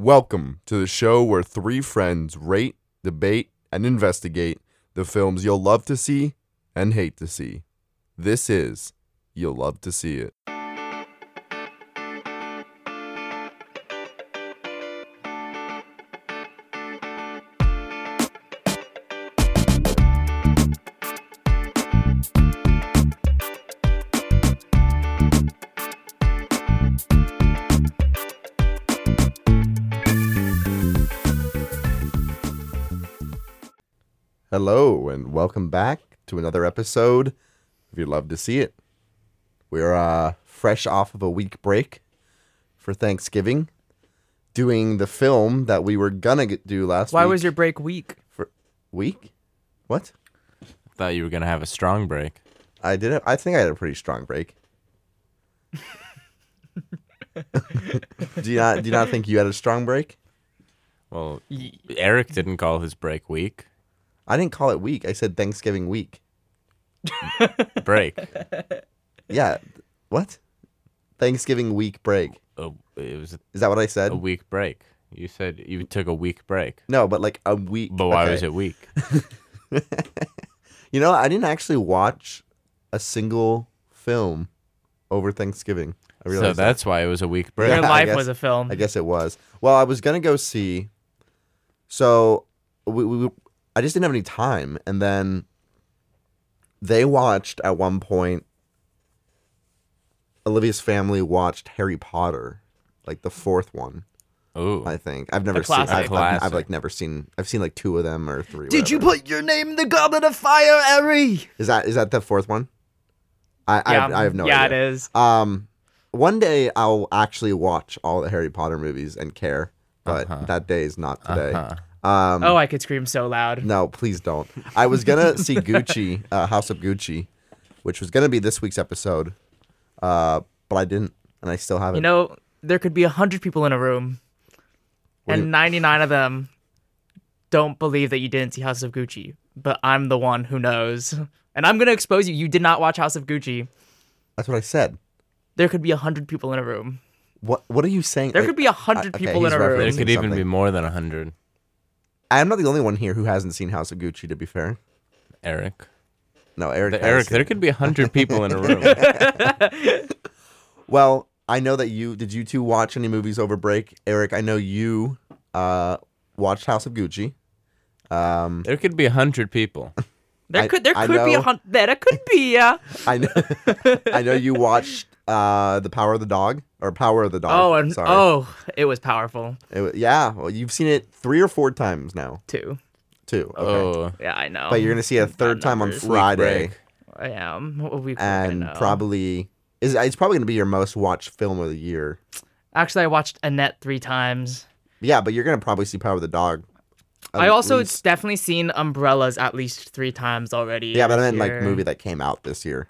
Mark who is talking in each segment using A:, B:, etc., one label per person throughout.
A: Welcome to the show where three friends rate, debate, and investigate the films you'll love to see and hate to see. This is You'll Love to See It. Hello, and welcome back to another episode If You'd Love to See It. We're uh, fresh off of a week break for Thanksgiving, doing the film that we were gonna get, do last week.
B: Why
A: week.
B: was your break weak?
A: week? What?
C: Thought you were gonna have a strong break.
A: I did. it- I think I had a pretty strong break. do you not? Do you not think you had a strong break?
C: Well, Eric didn't call his break week.
A: I didn't call it week. I said Thanksgiving week.
C: Break.
A: Yeah. What? Thanksgiving week break.
C: oh, it was
A: Is that what I said?
C: a week break. You said you took a week break.
A: No, but like a week.
C: But why
A: okay.
C: was it week?
A: You know, I didn't actually watch a single film over Thanksgiving. I
C: So
A: realized that.
C: that's why it was a week break.
A: Yeah,
B: Your
A: I
B: life
A: guess-
B: was a film.
A: I guess it was. Well, I was gonna go see. So we, we I just didn't have any time, and then they watched at one point. Olivia's family watched Harry Potter, like the fourth one.
C: Ooh.
A: I think I've never seen.
B: classic.
A: I've, I've, I've like never seen. I've seen like two of them or three.
B: Did you put your name in the Goblet of Fire, Harry?
A: Is that is that the fourth one? I I,
B: yeah,
A: have, I have no
B: yeah,
A: idea.
B: Yeah, it is.
A: Um, one day I'll actually watch all the Harry Potter movies and care, but
C: Uh-huh.
A: that day is not today.
C: Uh-huh.
A: Um,
B: oh, I could scream so loud.
A: no, please don't. I was gonna see Gucci, uh, House of Gucci, which was gonna be this week's episode, uh, but I didn't, and I still haven't.
B: You know, there could be a hundred people in a room,
A: What
B: and
A: you-
B: 99 of them don't believe that you didn't see House of Gucci. But I'm the one who knows, and I'm gonna expose you. You did not watch House of Gucci.
A: That's what I said.
B: There could be a hundred people in a room.
A: What What are you saying?
B: There
A: Like,
B: could be a hundred
A: Uh, okay,
B: people in a room.
A: referencing-
C: could even be more than a hundred.
A: I'm not the only one here who hasn't seen House of Gucci. To be fair,
C: Eric.
A: no, Eric.
C: The- Eric,
A: seen
C: there could be a hundred people in a room.
A: Well, I know that you did. You two watch any movies over break, Eric? I know you uh, watched House of Gucci. Um,
C: there could be a hundred people.
B: There
A: I-
B: could there
A: I
B: could be a
A: know-
B: hundred. There could be yeah.
A: I know. I know you watched uh, the Power of the Dog or Power of the Dog.
B: Oh, and
A: sorry.
B: oh, it was powerful
A: It wa- yeah. Well, you've seen it three or four times now,
B: too.
A: too. Okay.
C: Oh,
B: Yeah, I know.
A: But you're gonna see it a third time on Friday.
B: I am. A week
A: and
B: know.
A: probably is it's probably gonna be your most watched film of the year.
B: Actually, I watched Annette three times.
A: Yeah, but you're gonna probably see Power of the Dog.
B: I also
A: least-
B: definitely seen Umbrellas at least three times already.
A: yeah, but I
B: this
A: meant like movie that came out this year.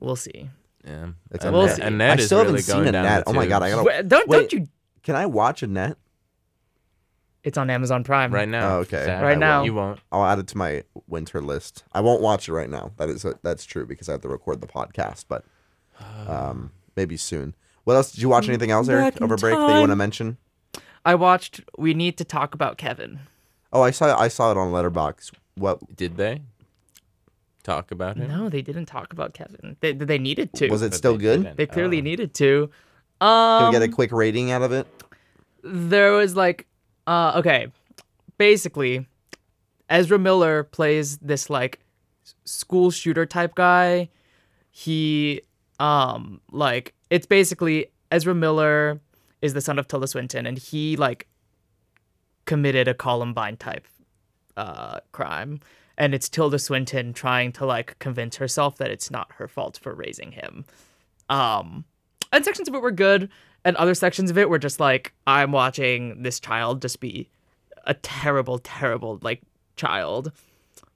B: We'll see.
C: Yeah.
A: It's
C: Annette,
B: We'll
A: Annette.
B: see.
C: Annette
A: I
C: is
A: still
C: really
A: haven't seen
C: going down
A: Annette.
C: the
A: Oh my god, I
C: tubes.
A: gotta.
B: Wait, don't
A: wait.
B: don't you?
A: Can I watch Annette?
B: It's on Amazon Prime.
C: right now.
A: Oh, okay.
C: Zach,
B: Right
C: I won't-
B: now.
C: You won't.
A: I'll add it to my winter list. I won't watch it right now. That is that's true because I have to record the podcast, but um, maybe soon. What else did you watch? Anything else, Eric, over break that you want to mention?
B: I watched. We need to talk about Kevin.
A: Oh, I saw I saw it on Letterboxd. What
C: Did they talk about it?
B: No, they didn't talk about Kevin. They they needed to.
A: was it
C: But
A: still
C: they
A: good?
C: didn't.
B: They clearly
C: Oh.
B: needed to.
A: Can
B: Um,
A: we get a quick rating out of it?
B: there was like uh okay basically ezra miller plays this like s- school shooter type guy he um like it's basically ezra miller is the son of tilda swinton and he like committed a columbine type uh crime and it's tilda swinton trying to like convince herself that it's not her fault for raising him. Um and sections of it were good and other sections of it were just like i'm watching this child just be a terrible terrible like child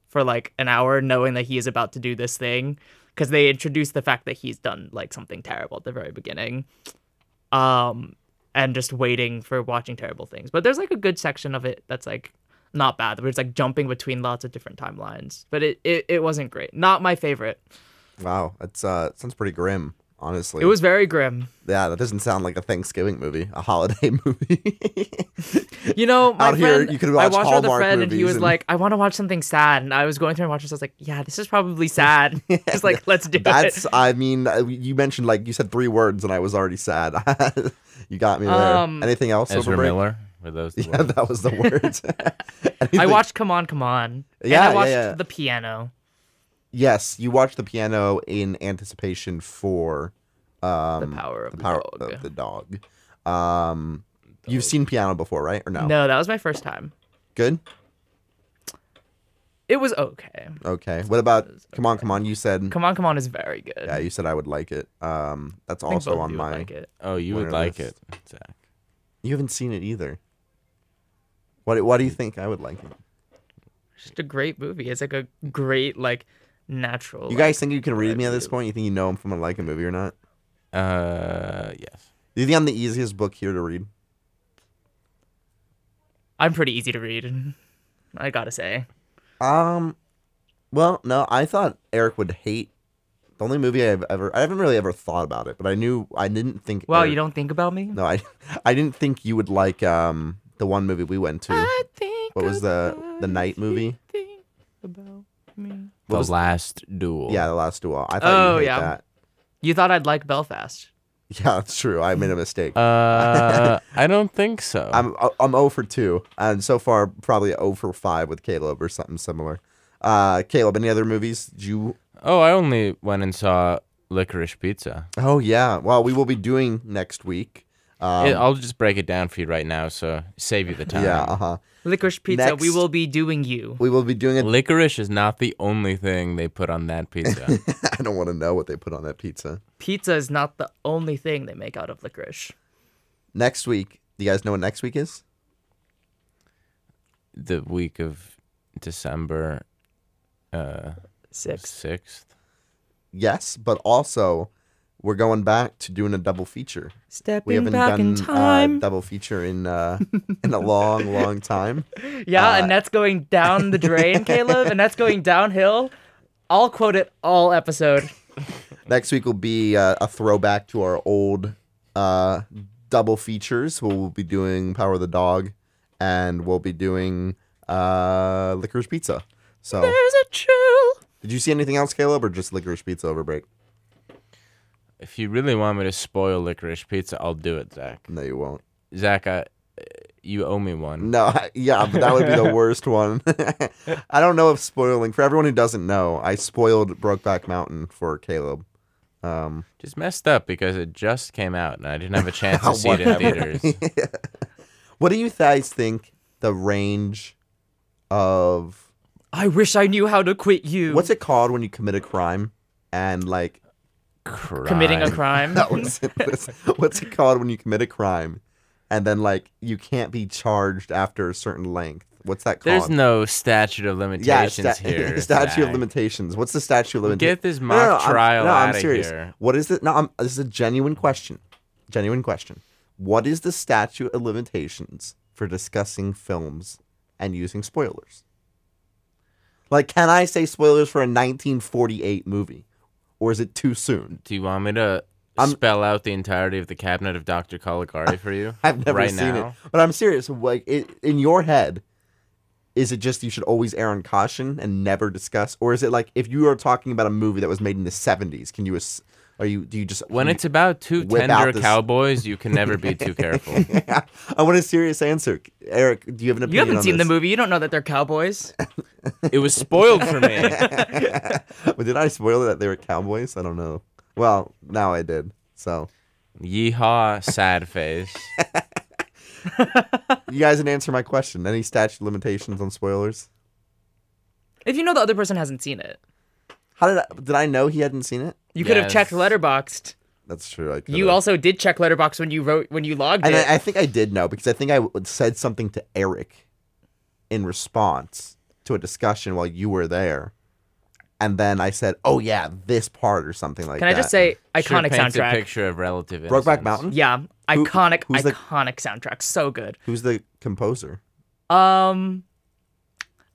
B: for like an hour knowing that he is about to do this thing because they introduce the fact that he's done like something terrible at the very beginning. Um and just waiting for watching terrible things. But there's like a good section of it that's like not bad where it's like jumping between lots of different timelines but it, it, it wasn't great not my favorite
A: Wow, that's uh sounds pretty grim. Honestly,
B: It was very grim.
A: Yeah, that doesn't sound like a Thanksgiving movie, a holiday movie.
B: You know, my
A: Out here,
B: friend,
A: you could watch I
B: watched it with a friend, and he was
A: and-
B: like, "I want to watch something sad," and I was going through and watching this. I was like, "Yeah, this is probably sad." He's like, "Let's do
A: That's.
B: it."
A: I mean, uh, you mentioned like you said three words, and I was already sad. you got me there.
B: Um,
A: Anything else?
C: Ezra
A: over break?
C: Miller. Were those the
A: Yeah,
C: words?
A: that was the words.
B: I watched Come On, Come On.
A: Yeah,
B: and I
A: yeah,
B: watched
A: yeah.
B: The Piano.
A: Yes, you watched the piano in anticipation for um,
B: The Power of
A: the
B: the,
A: power
B: Dog.
A: of the dog. Um, you've seen piano before, right? Or no?
B: No, that was my first time.
A: Good.
B: It was okay.
A: Okay. What about? Come on, come on. You said.
B: Come On, Come On is very good.
A: Yeah, you said I would like it. Um, that's
B: I think
A: also
B: both
A: on
B: you would
A: my.
B: like it.
C: Oh, you would
A: Winner
C: like
A: list.
C: it, Zach.
A: You haven't seen it either. What? Why do you think I would like it?
B: Just a great movie. It's like a great like natural.
A: You
B: like,
A: guys think you can read me at this
B: review.
A: point? You think you know I'm from a like a movie or not?
C: Uh, yes.
A: Do you think I'm the easiest book here to read?
B: I'm pretty easy to read. I gotta say.
A: Um, well, no, I thought Eric would hate. The only movie I've ever, I haven't really ever thought about it, but I knew, I didn't think.
B: Well,
A: Eric-
B: you don't think about me.
A: No, I, I didn't think you would like um the one movie we went to.
B: I think
A: What was the the night movie?
B: Think about me.
A: What
C: the
A: was-
C: last duel.
A: Yeah, the last duel. I thought
B: Oh,
A: you'd hate
B: yeah.
A: that.
B: You thought I'd like Belfast.
A: Yeah, that's true. I made a mistake.
C: Uh, I don't think so.
A: I'm I'm 0 for 2, and so far probably 0 for 5 with Caleb or something similar. Uh, Caleb, any other movies? Did you?
C: oh, I only went and saw Licorice Pizza.
A: Oh yeah. Well, we will be doing next week. Um,
C: It- I'll just break it down for you right now, so save you the time.
A: yeah. Uh huh.
B: Licorice pizza. We will be doing you.
A: We will be doing it.
C: Licorice is not the only thing they put on that pizza.
A: I don't want to know what they put on that pizza.
B: Pizza is not the only thing they make out of licorice.
A: Next week. Do you guys know what next week is?
C: the week of December uh,
B: Six.
C: sixth.
A: Yes, but also we're going back to doing a double feature. We
B: Stepping
A: haven't
B: back
A: done
B: in time.
A: Uh, double feature in uh, in a long, long time.
B: yeah,
A: uh,
B: and that's going down the drain, Caleb, and that's going downhill. I'll quote it all episode.
A: Next week will be uh, a throwback to our old uh, double features. We'll be doing Power of the Dog, and we'll be doing uh, Licorice Pizza. So,
B: There's a chill.
A: did you see anything else, Caleb, or just Licorice Pizza over break?
C: If you really want me to spoil Licorice Pizza, I'll do it, Zach.
A: No, you won't.
C: Zach, I, you owe me one.
A: No, I- yeah, but that would be the worst one. I don't know if spoiling for everyone who doesn't know. I spoiled Brokeback Mountain for Caleb. Um,
C: Just messed up because it just came out and I didn't have a chance to see it in
A: Whatever.
C: theaters.
A: what do you guys think the range of
B: I wish I knew how to quit you.
A: what's it called when you commit a crime and like
B: committing a crime?
A: that was it. what's it called when you commit a crime and then like you can't be charged after a certain length? What's that called?
C: There's no statute of
A: yeah,
C: limitations
A: sta-
C: here.
A: statute of limitations. What's the statute of limitations?
C: Get this
A: No,
C: mock
A: no, no, I'm-
C: trial
A: no, I'm
C: outta
A: serious.
C: here.
A: What is it? No, I'm, this is a genuine question. Genuine question. What is the statute of limitations for discussing films and using spoilers? Like, can I say spoilers for a 1948 movie, or is it too soon?
C: Do you want me to
A: I'm-
C: spell out the entirety of the cabinet of Dr. Caligari for you?
A: I've never
C: right
A: seen
C: now?
A: it, but I'm serious. Like, it, in your head, is it just you should always err on caution and never discuss, or is it like if you are talking about a movie that was made in the 70s, can you? Ass- Are you? Do you just
C: When
A: you-
C: it's about two tender
A: this-
C: cowboys, you can never be too careful.
A: I want a serious answer, Eric. Do you have an opinion?
B: You haven't
A: on
B: seen the movie. You don't know that they're cowboys.
C: It was spoiled for me.
A: but did I spoil it that they were cowboys? I don't know. Well, now I did. So
C: Yeehaw, sad face.
A: you guys didn't answer my question. Any statute limitations on spoilers?
B: If you know the other person hasn't seen it,
A: How did I, did I know he hadn't seen it?
B: you could have
C: Yes.
B: checked Letterboxd.
A: That's true. I
B: You
A: could've.
B: also did check Letterboxd when you wrote when you logged
A: and
B: it.
A: I, I think I did know because I think I w- said something to Eric in response to a discussion while you were there, and then I said, "Oh yeah, this part" or something like that.
B: Can
A: that.
B: I just say
C: Sure
B: iconic
C: paints a
B: soundtrack?
C: picture of relative
A: Brokeback
C: innocence.
A: Mountain?
B: Yeah, iconic,
A: who's the-
B: iconic soundtrack. So good.
A: Who's the composer?
B: Um,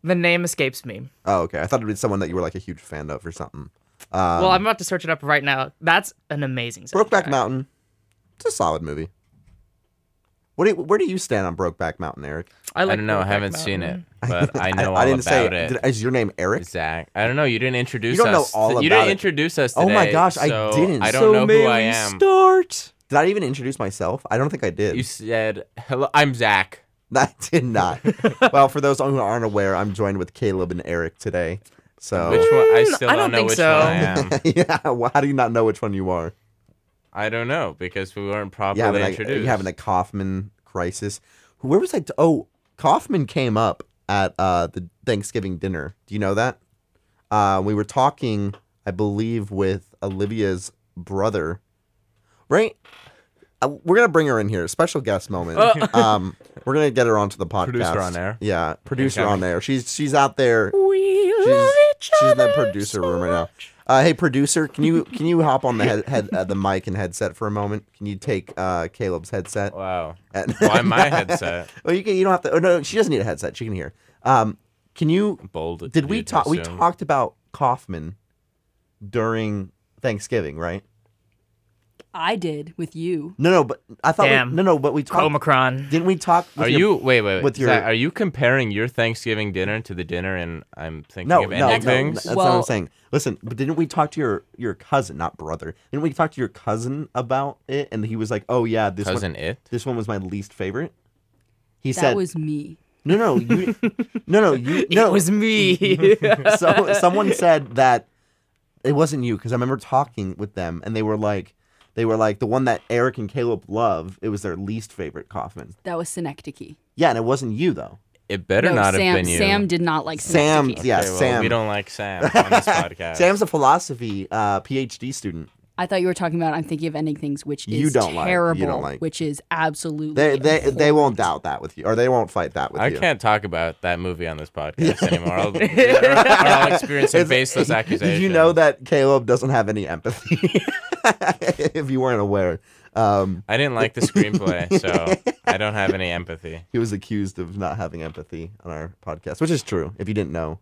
B: the name escapes me.
A: Oh, okay. I thought it'd be someone that you were like a huge fan of or something. Um,
B: well, I'm about to search it up right now. That's an amazing
A: Brokeback. Mountain. It's a solid movie. What do you, where do you stand on Brokeback Mountain, Eric?
B: I, like
C: I don't know. I haven't seen it, but I know all
A: I didn't say
C: it.
A: Did- is your name Eric?
C: Zach. I don't know. You didn't introduce
A: You don't know
C: us.
A: all
C: you
A: about
C: didn't
A: it.
C: introduce us
A: Oh my gosh, I
C: so
A: didn't.
C: I don't
B: So
C: know
B: may
C: who I am.
B: Start.
A: Did I even introduce myself? I don't think I did.
C: You said, "Hello, I'm Zach."
A: I did not. well, for those who aren't aware, I'm joined with Caleb and Eric today. So
C: Which one? I
B: Mm,
C: still
B: I
C: don't,
B: don't
C: know which
B: so.
C: one I am.
A: yeah, well, how do you not know which one you are?
C: I don't know because we weren't
A: You
C: properly
A: having, a,
C: introduced.
A: you having a Kaufman crisis. Where was I? T- oh, Kaufman came up at uh, the Thanksgiving dinner. Do you know that? Uh, we were talking, I believe, with Olivia's brother. Right? Uh, we're gonna bring her in here. Special guest moment. um, we're gonna get her onto the podcast.
C: Producer on air.
A: Yeah, producer
C: Okay.
A: on air. She's she's out there.
B: We
A: She's,
B: love each
A: she's in
B: other
A: the producer
B: so
A: room right now. Uh, hey, producer, can you can you hop on the head, head uh, the mic and headset for a moment? Can you take uh, Caleb's headset?
C: Wow.
A: And-
C: Why my headset?
A: well, you can. You don't have to. Oh, no, she doesn't need a headset. She can hear. Um, can you?
C: Bold.
A: Did we talk? We talked about Kaufman during Thanksgiving, right?
D: I did with you.
A: No, no, but I thought. we-
B: Damn.
A: no, no, but we talked.
B: Omicron.
A: Didn't we talk? with
C: Are
A: your-
C: you wait wait wait?
A: with your-
C: Zach, are you comparing your Thanksgiving dinner to the dinner and I'm thinking
A: No,
C: of
A: no, no.
C: ending
A: That's
C: things?
A: what I'm saying. Listen, but didn't we talk to your your cousin, not brother? Didn't we talk to your cousin about it? And he was like, "Oh yeah, this
C: Cousin
A: one,
C: it.
A: this one was my least favorite." He
D: That
A: said, "That
D: was me.
A: "No, no, you, no, no, you, no."
B: It was me.
A: so someone said that it wasn't you because I remember talking with them and they were like, they were like the one that Eric and Caleb love. It was their least favorite Kaufman.
D: That was Synecdoche.
A: Yeah, and it wasn't you though.
C: It better
D: no,
C: not
D: Sam,
C: have been you.
D: Sam did not like
A: Sam,
D: Synecdoche.
A: yeah,
C: Okay, well,
A: Sam.
C: We don't like Sam on this podcast.
A: Sam's a philosophy uh, PhD student.
D: I thought you were talking about I'm thinking of ending things, which
A: You
D: is
A: don't like- you
D: terrible.
A: don't like.
D: Which is absolutely.
A: They they they won't doubt that with you, or they won't fight that with
C: I
A: you.
C: I can't talk about that movie on this podcast anymore. I'll, or, or I'll experience some
A: It's-
C: baseless accusations.
A: Did you know that Caleb doesn't have any empathy? if you weren't aware, um,
C: I didn't like the screenplay, so I don't have any empathy.
A: he was accused of not having empathy on our podcast, which is true. If you didn't know,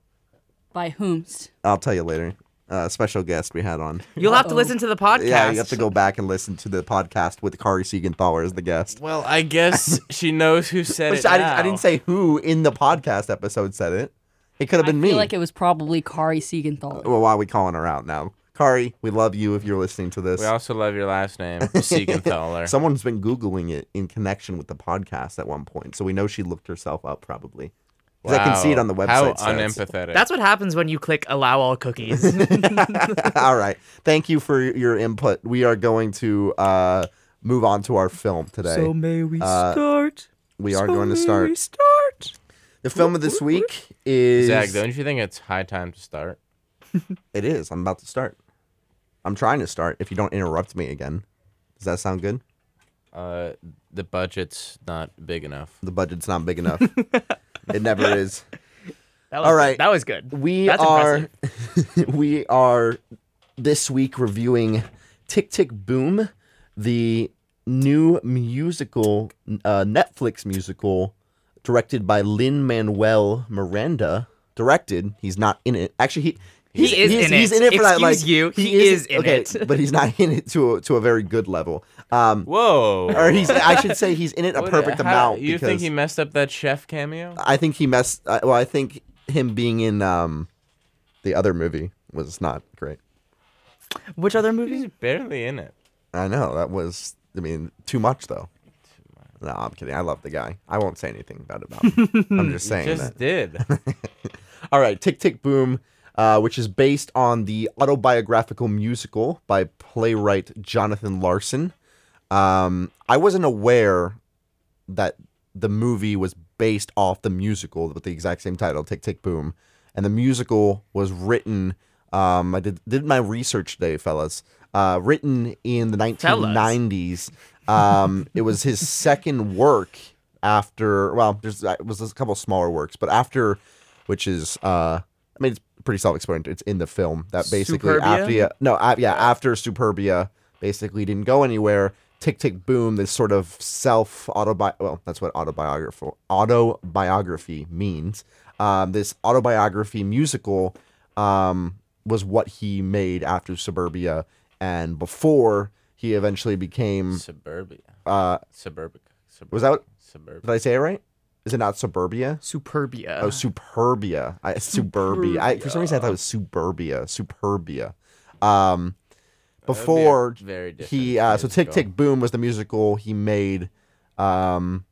D: By whomst?
A: I'll tell you later. Uh, special guest we had on.
B: You'll have to
D: Uh-oh.
B: listen to the podcast.
A: Yeah, you have to go back and listen to the podcast with Kari Siegenthaler as the guest.
C: Well, I guess she knows who said
A: Which
C: it.
A: I, didn't, I didn't say who in the podcast episode said it. It could have been
D: I
A: me.
D: feel like it was probably Kari Siegenthaler.
A: well, why are we calling her out now? Kari, we love you if you're listening to this.
C: We also love your last name, Siegenthaler.
A: Someone's been Googling it in connection with the podcast at one point, so we know she looked herself up probably. 'Cause I can see it on the website.
C: How
A: so it's-
C: unempathetic.
B: That's what happens when you click allow all cookies.
A: All right. Thank you for your input. We are going to uh, move on to our film today.
B: So may we
A: Uh,
B: start.
A: we are
B: So
A: going to start.
B: we start.
A: The film of this week is.
C: Zach, don't you think it's high time to start?
A: It is. I'm about to start. I'm trying to start. If you don't interrupt me again, does that sound good?
C: Uh, the budget's not big enough.
A: The budget's not big enough. It never is.
B: That was,
A: All right.
B: That was good.
A: We
B: That's
A: are we are this week reviewing Tick Tick Boom, the new musical uh, Netflix musical directed by Lin Manuel Miranda. Directed, he's not in it. Actually, he.
B: He
A: he's-
B: is
A: he's,
B: in
A: he's
B: it.
A: in it for that. Like
B: Excuse you, he is in
A: okay,
B: it.
A: but he's not in it to a, to a very good level. Um,
C: Whoa.
A: or he's I should say he's in it a perfect
C: how-
A: amount.
C: You
A: because
C: think he messed up that chef cameo?
A: I think he messed. Uh, well, I think him being in um, the other movie was not great.
B: Which other movie?
C: He's barely in it.
A: I know that was. I mean, too much though. No, I'm kidding. I love the guy. I won't say anything bad about him. I'm just saying
C: Just
A: that.
C: did.
A: All right, Tick Tick Boom, uh, which is based on the autobiographical musical by playwright Jonathan Larson. Um, I wasn't aware that the movie was based off the musical with the exact same title, Tick Tick Boom, and the musical was written. Um, I did did my research today, fellas. Uh, written in the 1990s. Um, it was his second work after. Well, there's uh, it was a couple smaller works, but after, which is uh, I mean, it's pretty self-explanatory. It's in the film that basically
B: Superbia?
A: after no, uh, yeah, after Superbia basically didn't go anywhere. Tick Tick Boom, this sort of self autobi well, that's what autobiography autobiography means. Um, this autobiography musical um, was what he made after Suburbia and before he eventually became.
C: Suburbia.
A: Uh,
C: Suburbica. Sub-
A: was that? Did
C: Suburbia.
A: I say it right? Is it not Suburbia?
B: Superbia.
A: Oh, Superbia. I, Suburbia. I, for some reason, I thought it was Suburbia. Superbia. Um, before
C: very
A: he, uh, so Tick. Tick Boom was the musical he made. Um,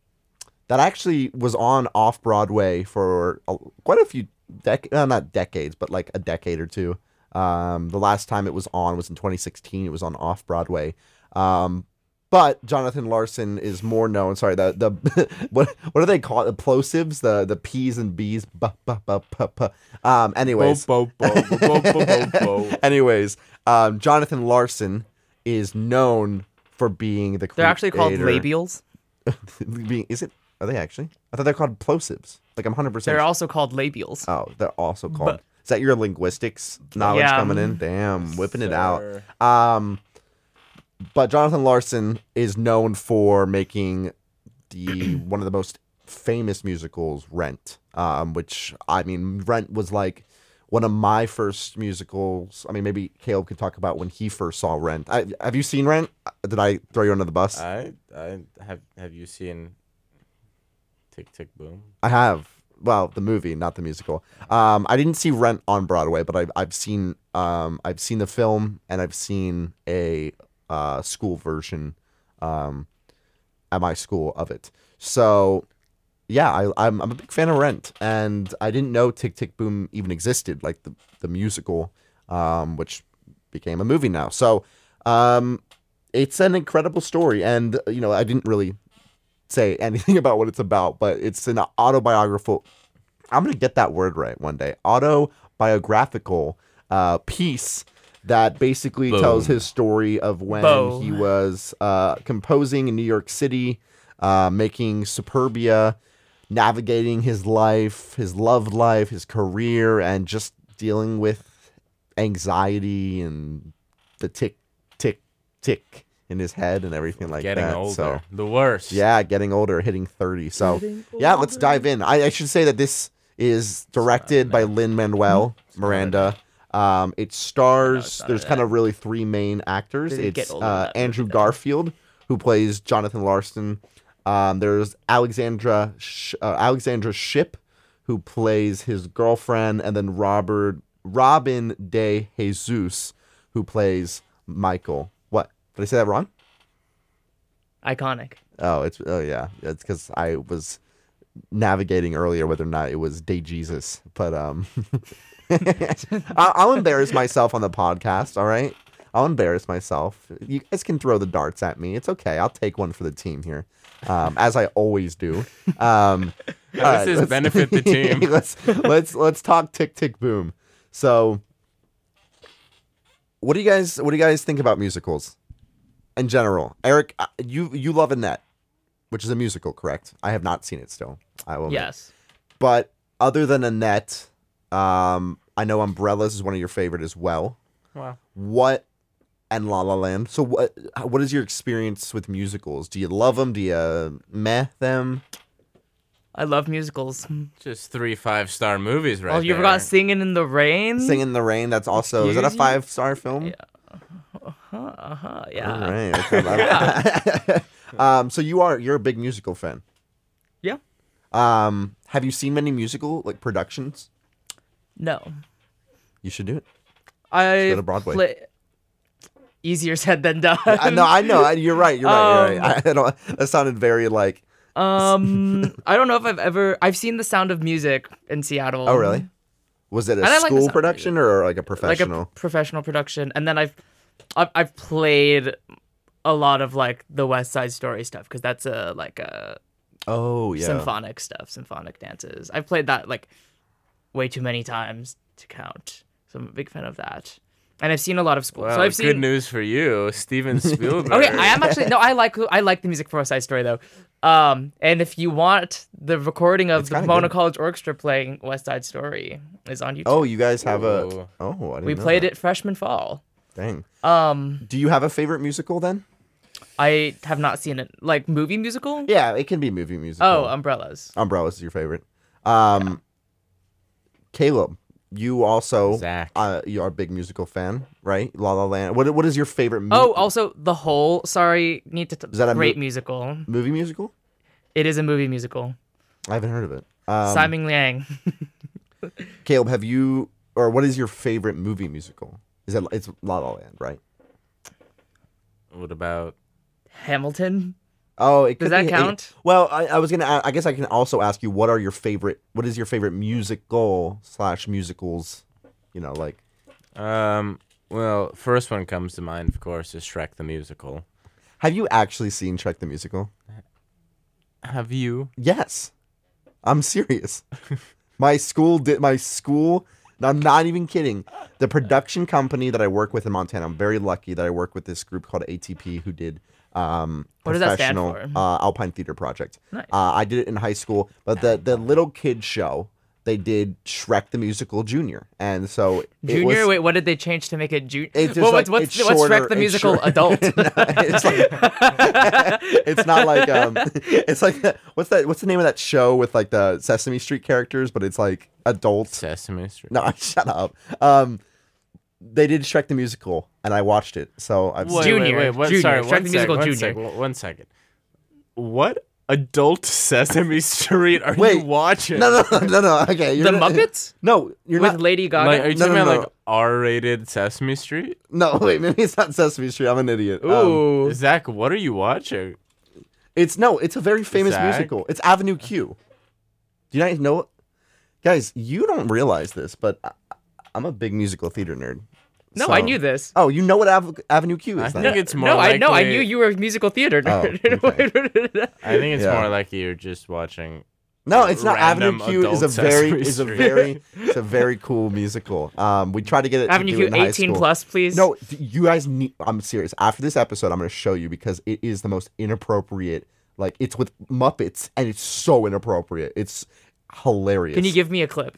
A: that actually was on off Broadway for a, quite a few dec, uh, not decades, but like a decade or two. Um, the last time it was on was in 2016. It was on off Broadway. Um, but Jonathan Larson is more known. Sorry, the the what what do they call it? The plosives, the the P's and B's. Bu, bu, bu, bu, bu. Um, anyways,
C: Bo, bo, bo, bo, bo, bo, bo.
A: anyways, um, Jonathan Larson is known for being the.
B: They're actually called labials.
A: Being is it? Are they actually? I thought they're called plosives. Like I'm hundred percent.
B: They're also called labials.
A: Oh, they're also called.
B: But-
A: is that your linguistics knowledge
B: Yeah.
A: coming in? Damn, whipping it out. Um, but Jonathan Larson is known for making the one of the most famous musicals, Rent. Um, which I mean, Rent was like one of my first musicals. I mean, maybe Caleb could talk about when he first saw Rent. I, have you seen Rent? Did I throw you under the bus?
C: I, I have. Have you seen Tick Tick Boom?
A: I have. Well, the movie, not the musical. Um, I didn't see Rent on Broadway, but I've I've seen um I've seen the film and I've seen a uh school version um at my school of it. So yeah, I, I'm I'm a big fan of Rent, and I didn't know Tick Tick Boom even existed, like the the musical, um, which became a movie now. So um, it's an incredible story, and you know I didn't really say anything about what it's about, but it's an autobiographical. I'm gonna get that word right one day. Autobiographical uh, piece that basically
C: Boom.
A: tells his story of when
B: Boom.
A: he was uh, composing in New York City, uh, making Superbia, navigating his life, his love life, his career, and just dealing with anxiety and the tick, tick, tick in his head and everything like that.
C: Getting
A: that.
C: older.
A: So
C: The worst.
A: yeah, getting older, hitting 30. So, yeah, let's dive in. I, I should say that this is directed by Lin Manuel Miranda. Um, it stars,
B: not
A: there's kind of really three main actors. It's uh, Andrew. Garfield, who plays Jonathan Larson. Um, there's Alexandra Sh- uh, Alexandra Shipp, who plays his girlfriend, and then Robert Robin De Jesus, who plays Michael. What did I say that wrong?
B: Iconic.
A: Oh, it's oh yeah, it's because I was navigating earlier whether or not it was Day Jesus, but um, I- I'll embarrass myself on the podcast. All right, I'll embarrass myself. You guys can throw the darts at me. It's okay. I'll take one for the team here, um, as I always do. Um, all
C: How does this
A: let's-
C: benefit the team?
A: let's let's let's talk tick tick boom. So, what do you guys what do you guys think about musicals in general? Eric, uh, you you love Annette, which is a musical, correct? I have not seen it still. I will. admit.
B: Yes.
A: But other than Annette, um, I know Umbrellas is one of your favorite as well.
C: Wow.
A: What and La La Land. So what what is your experience with musicals? Do you love them? Do you meh them?
B: I love musicals.
C: Just three five star movies right
B: oh, you
C: there.
B: forgot Singing in the Rain?
A: Singing in the Rain. That's also is that a five star film?
B: Yeah. Uh-huh, yeah.
A: All right. okay. um, so you are you're a big musical fan.
B: Yeah.
A: Um, have you seen many musical like productions?
B: No.
A: You should do it.
B: I
A: go to Broadway.
B: Play... Easier said than done.
A: I know. I know. You're right. You're right. You're
B: Um,
A: right. I don't, that sounded very like.
B: Um, I don't know if I've ever. I've seen The Sound of Music in Seattle.
A: Oh, really? Was it a
B: And I like
A: school production or like a
B: Like a
A: professional?
B: professional production, and then I've, I've, I've played a lot of like the West Side Story stuff because that's a like a
A: oh yeah.
B: symphonic stuff, symphonic dances. I've played that like way too many times to count. So I'm a big fan of that, and I've seen a lot of schools.
C: Well,
B: so I've
C: good
B: seen.
C: news for you, Steven Spielberg.
B: Okay, I am actually no. I like I like the music for West Side Story though. Um, and if you want the recording of
A: It's
B: the Pomona
A: good.
B: College Orchestra playing West Side Story is on YouTube.
A: Oh, you guys have a. Oh, I didn't
B: we
A: know
B: played
A: that.
B: it freshman fall.
A: Dang.
B: Um,
A: Do you have a favorite musical then?
B: I have not seen it like movie musical.
A: Yeah, it can be movie musical.
B: Oh, Umbrellas.
A: Umbrellas is your favorite. Um, Caleb, you also
C: Zach.
A: uh, you are a big musical fan, right? La La Land. What what is your favorite? Mo-
B: Oh, also the whole. Sorry, need to. T-
A: Is that a
B: great
A: mo-
B: musical?
A: movie musical?
B: It is a movie musical.
A: I haven't heard of it. Um,
B: Simon Liang.
A: Caleb, have you or what is your favorite movie musical? Is it it's La La Land, right?
C: What about
B: Hamilton.
A: Oh, it
B: Does
A: could
B: that
A: be- it-
B: count?
A: well, I, I was gonna. I guess I can also ask you, what are your favorite? What is your favorite musical slash musicals? You know, like
C: um? Well, first one comes to mind, of course, is Shrek the musical.
A: have you actually seen Shrek the musical?
C: Have you?
A: Yes, I'm serious. my school did. My school. I'm not even kidding. The production company that I work with in Montana. I'm very lucky that I work with this group called ATP, who did um,
B: What does that stand
A: professional
B: for?
A: Uh, Alpine Theater Project.
B: Nice.
A: Uh, I did it in high school, but the the little kid show they did Shrek the musical Junior, and so
B: Junior.
A: was-
B: Wait, what did they change to make it junior?
A: It's just
B: Well,
A: like-
B: what's what's,
A: it's
B: what's
A: shorter,
B: Shrek the
A: it's
B: musical
A: short-
B: adult?
A: it's like it's not like um it's like what's that what's the name of that show with like the Sesame Street characters but it's like adults
C: Sesame Street.
A: no shut up um they did Shrek the musical and I watched it so I've
C: Wait,
A: seen
B: Junior,
C: Wait, wait, what?
B: Junior,
C: Sorry,
B: Shrek
C: one
B: the
C: sec,
B: musical
C: one
B: Junior.
C: sec, one- one second. What adult Sesame Street are
A: Wait,
C: you watching?
A: no no no no no okay you're
B: the
A: not-
B: Muppets
A: no you're
B: with
A: not
B: Lady Gaga.
C: Like, are you
A: No,
C: talking
A: no,
C: about
A: no.
C: like R-rated Sesame Street?
A: no wait maybe it's not Sesame Street I'm an idiot Um,
B: Ooh.
C: Zach, what are you watching?
A: it's no it's a very famous
C: Zach?
A: musical it's Avenue Q do you guys know guys you don't realize this but I, I'm a big musical theater nerd
B: no, I knew this.
A: Oh, you know what Ave- Avenue Q is?
C: I
A: think
C: it's more.
B: no, I know. I knew you were a musical theater
A: Oh,
B: nerd.
C: I think it's
A: Yeah.
C: more like you're just watching.
A: No, it's not. Avenue Q is a very
C: Sesame
A: is a very it's a very cool musical. Um, we tried to get it. to
B: Avenue
A: do
B: Q
A: it in high
B: 18
A: school.
B: plus, please.
A: No, you guys need. I'm serious. After this episode, I'm going to show you because it is the most inappropriate. Like it's with Muppets, and it's so inappropriate. It's hilarious.
B: Can you give me a clip?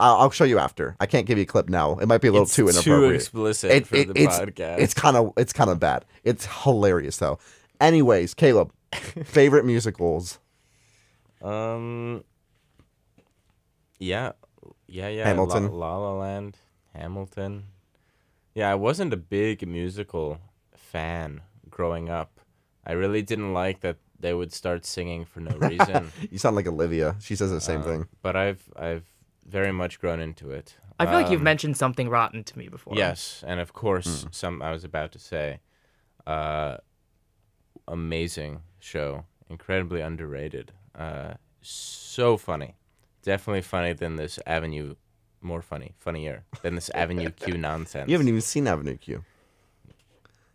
A: I'll, I'll show you after. I can't give you a clip now. It might be a little
C: It's
A: too inappropriate.
C: Too explicit
A: It-
C: for
A: it-
C: the
A: it's
C: podcast.
A: it's kind of it's kind of bad. It's hilarious though. Anyways, Caleb, favorite musicals.
C: Um. Yeah, yeah, yeah.
A: Hamilton.
C: La, La La Land, Hamilton. Yeah, I wasn't a big musical fan growing up. I really didn't like that they would start singing for no reason.
A: You sound like Olivia. She says the same
C: Uh,
A: thing.
C: But I've I've very much grown into it.
B: I feel like you've
C: Um,
B: mentioned something rotten to me before.
C: Yes, and of course, some I was about to say, uh, amazing show, incredibly underrated, uh, so funny, definitely funny than this Avenue, more funny, funnier than this Avenue Q nonsense.
A: You haven't even seen Avenue Q.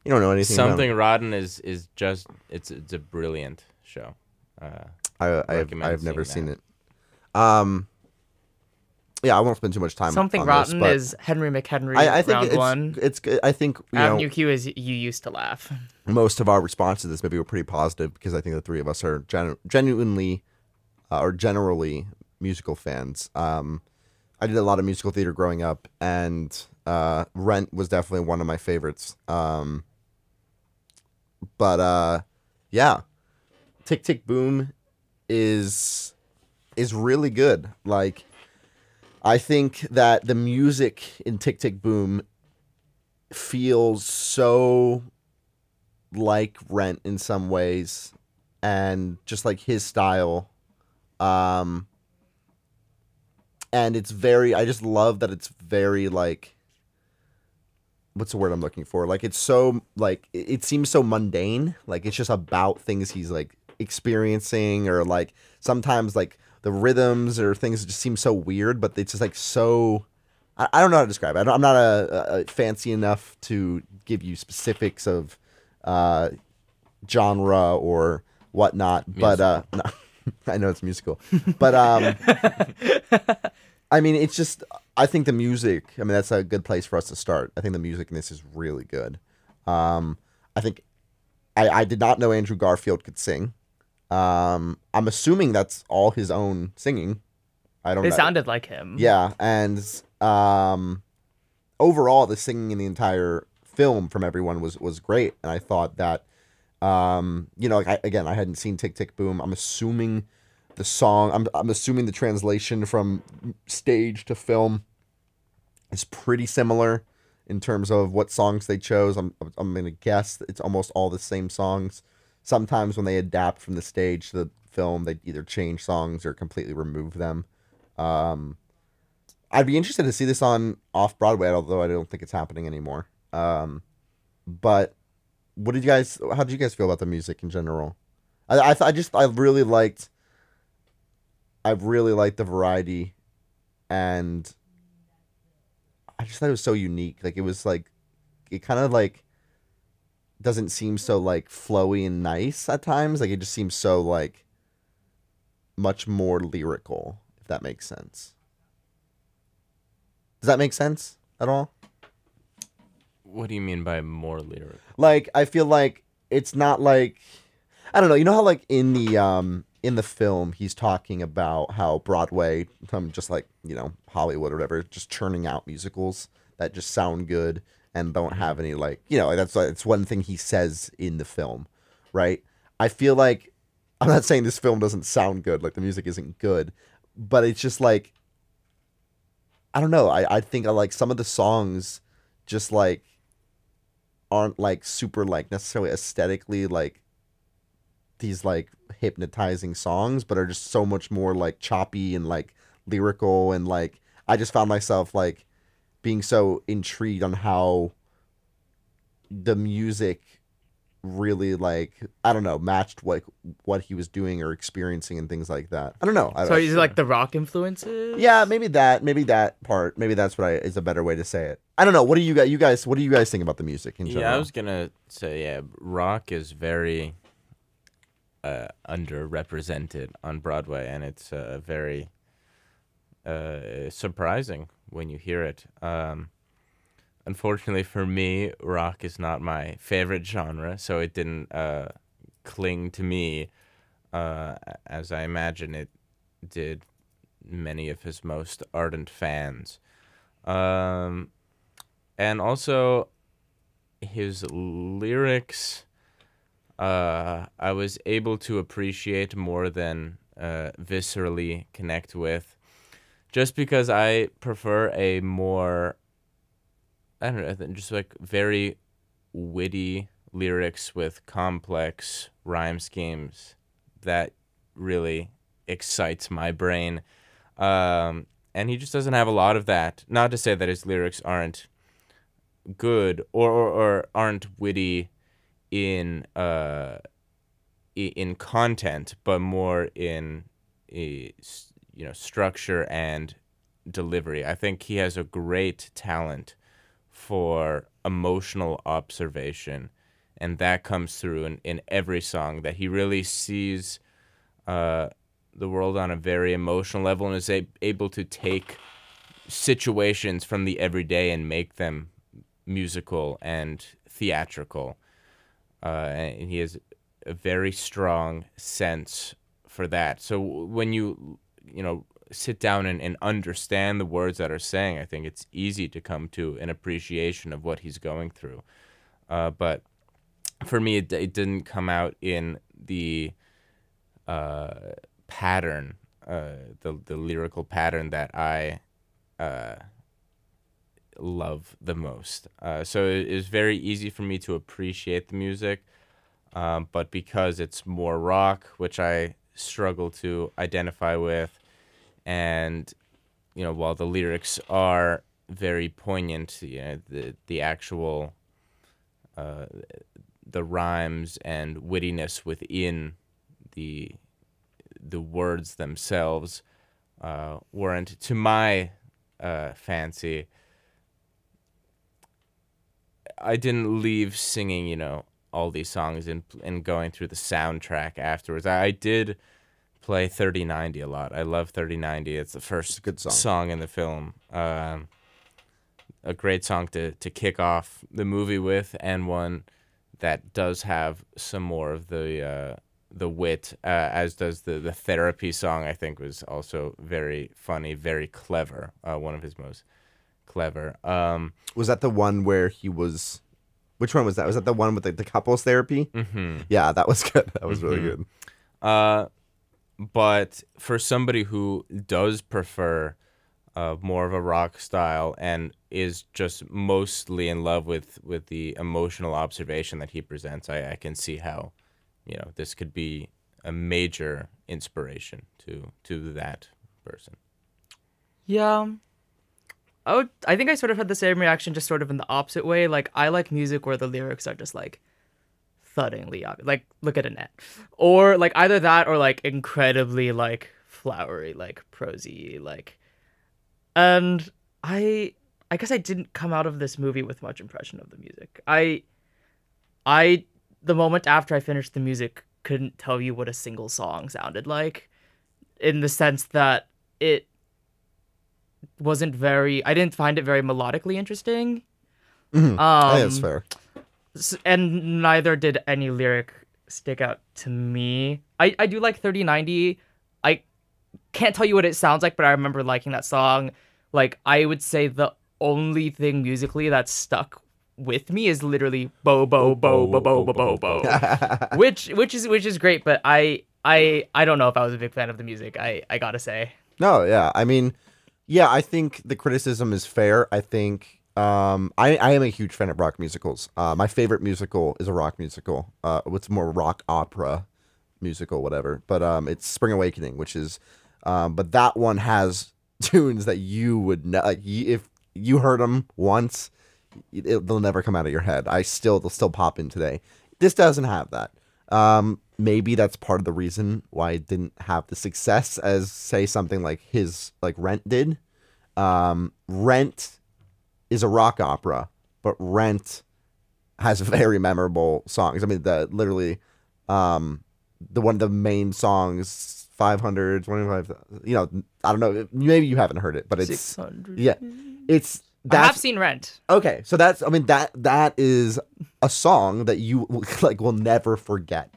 A: You don't know anything. about.
C: Something rotten is is just it's it's a brilliant show. Uh,
A: I, I have, I've never
C: seeing
A: seen it. Um, yeah, I won't spend too much time.
B: Something
A: on
B: rotten
A: this, but
B: is Henry McHenry.
A: I, I think
B: round
A: it's,
B: one.
A: it's good. I think you
B: Avenue
A: know
B: Q is you used to laugh.
A: most of our response to this maybe were pretty positive because I think the three of us are genu- genuinely uh, or generally musical fans. Um, I did a lot of musical theater growing up, and uh, Rent was definitely one of my favorites. Um, but uh, yeah, Tick Tick Boom is is really good. Like, I think that the music in Tick Tick Boom feels so like Rent in some ways, and just like his style. Um, and it's very. I just love that it's very like. What's the word I'm looking for? Like it's so like it, it seems so mundane. Like it's just about things he's like experiencing, or like sometimes like the rhythms or things just seem so weird, but it's just like so. I, I don't know how to describe it. I don't, I'm not a, a fancy enough to give you specifics of uh, genre or whatnot, but uh, no, I know it's musical, but um, I mean, it's just. I think the music. I mean, that's a good place for us to start. I think the music in this is really good. Um, I think I, I did not know Andrew Garfield could sing. Um, I'm assuming that's all his own singing. I don't. Know.
B: It
A: know.
B: sounded like him.
A: Yeah, and um, overall, the singing in the entire film from everyone was was great, and I thought that, um, you know, like I, again, I hadn't seen Tick Tick Boom. I'm assuming the song. I'm I'm assuming the translation from stage to film is pretty similar in terms of what songs they chose. I'm I'm gonna guess it's almost all the same songs. Sometimes when they adapt from the stage to the film, they either change songs or completely remove them. Um, I'd be interested to see this on off Broadway, although I don't think it's happening anymore. Um, but what did you guys? How did you guys feel about the music in general? I I, I just I really liked. I really liked the variety, and I just thought it was so unique. Like it was like, it kind of like doesn't seem so like flowy and nice at times. Like it just seems so like much more lyrical, if that makes sense. Does that make sense at all?
C: What do you mean by more lyrical?
A: like I feel like it's not like I don't know. You know how like in the um in the film he's talking about how Broadway, um, just like you know Hollywood or whatever, just churning out musicals that just sound good and don't mm-hmm. have any like you know that's it's one thing he says in the film, right? I feel like I'm not saying this film doesn't sound good, like the music isn't good, but it's just like I don't know. I I think I like some of the songs just like aren't like super like necessarily aesthetically like these like hypnotizing songs but are just so much more like choppy and like lyrical and like I just found myself like being so intrigued on how the music really like I don't know matched what what he was doing or experiencing and things like that. I don't know. I,
B: So is it like the rock influences?
A: yeah, maybe that, maybe that part, maybe that's what I is a better way to say it. I don't know. What do you guys, you guys, what do you guys think about the music in general?
C: Yeah, I was gonna say yeah, rock is very uh, underrepresented on Broadway, and it's uh, very uh, surprising when you hear it. Um, unfortunately for me, rock is not my favorite genre, so it didn't uh, cling to me uh, as I imagine it did many of his most ardent fans. Um, and also his lyrics uh, I was able to appreciate more than uh, viscerally connect with, just because I prefer a more, I don't know, just like very witty lyrics with complex rhyme schemes that really excites my brain. Um, and he just doesn't have a lot of that. Not to say that his lyrics aren't good or, or, or aren't witty in uh in content but more in uh, you know structure and delivery i think he has a great talent for emotional observation and that comes through in, in every song that he really sees uh, the world on a very emotional level and is a- able to take situations from the everyday and make them musical and theatrical uh, and he has a very strong sense for that. So when you you know sit down and, and understand the words that are saying, I think it's easy to come to an appreciation of what he's going through. Uh, but for me, it, it didn't come out in the uh, pattern, uh, the the lyrical pattern that I uh, love the most. Uh, so was very easy for me to appreciate the music, um, but because it's more rock, which I struggle to identify with, and you know, while the lyrics are very poignant, you know, the the actual uh, the rhymes and wittiness within the the words themselves uh, weren't to my uh, fancy. I didn't leave singing, you know, all these songs and and going through the soundtrack afterwards. I, I did play 3090 a lot. I love 3090. It's the first
A: good song.
C: in the film. Um, a great song to, to kick off the movie with, and one that does have some more of the uh, the wit, uh, as does the the therapy song. I think was also very funny, very clever. Uh, one of his most clever. Um,
A: Was that the one where he was? Which one was that? Was that the one with the, the couples therapy?
C: mhm.
A: Yeah, that was good. That was really good.
C: Uh, but for somebody who does prefer uh, more of a rock style and is just mostly in love with with the emotional observation that he presents, I, I can see how you know this could be a major inspiration to to that person.
B: Yeah. I would I think I sort of had the same reaction just sort of in the opposite way. Like I like music where the lyrics are just like thuddingly obvious. Like look at Annette. Or like either that or like incredibly like flowery, like prosy, like and I I guess I didn't come out of this movie with much impression of the music. I I the moment after I finished the music couldn't tell you what a single song sounded like in the sense that it wasn't very I didn't find it very melodically interesting.
A: Mhm.
B: Um,
A: I think that's fair.
B: and neither did any lyric stick out to me. I, I do like 3090. I can't tell you what it sounds like, but I remember liking that song. Like I would say the only thing musically that stuck with me is literally bo bo bo bo bo bo bo bo, which which is which is great. But I I I don't know if I was a big fan of the music. I I gotta say.
A: No, yeah. I mean, yeah, I think the criticism is fair. I think um, I, I am a huge fan of rock musicals. Uh, my favorite musical is a rock musical. Uh, what's more rock opera musical, whatever. But um, it's Spring Awakening, which is, um, but that one has tunes that you would ne- like. If you heard them once, it, they'll never come out of your head. I still they'll still pop in today. This doesn't have that. Um, maybe that's part of the reason why it didn't have the success as say something like his like Rent did. Um, Rent is a rock opera, but Rent has very memorable songs. I mean, the literally, um, the one of the main songs, 500, 25, you know, I don't know, maybe you haven't heard it, but it's,
B: 600.
A: yeah, it's,
B: I have seen Rent.
A: okay. So that's, I mean, that, that is a song that you like will never forget.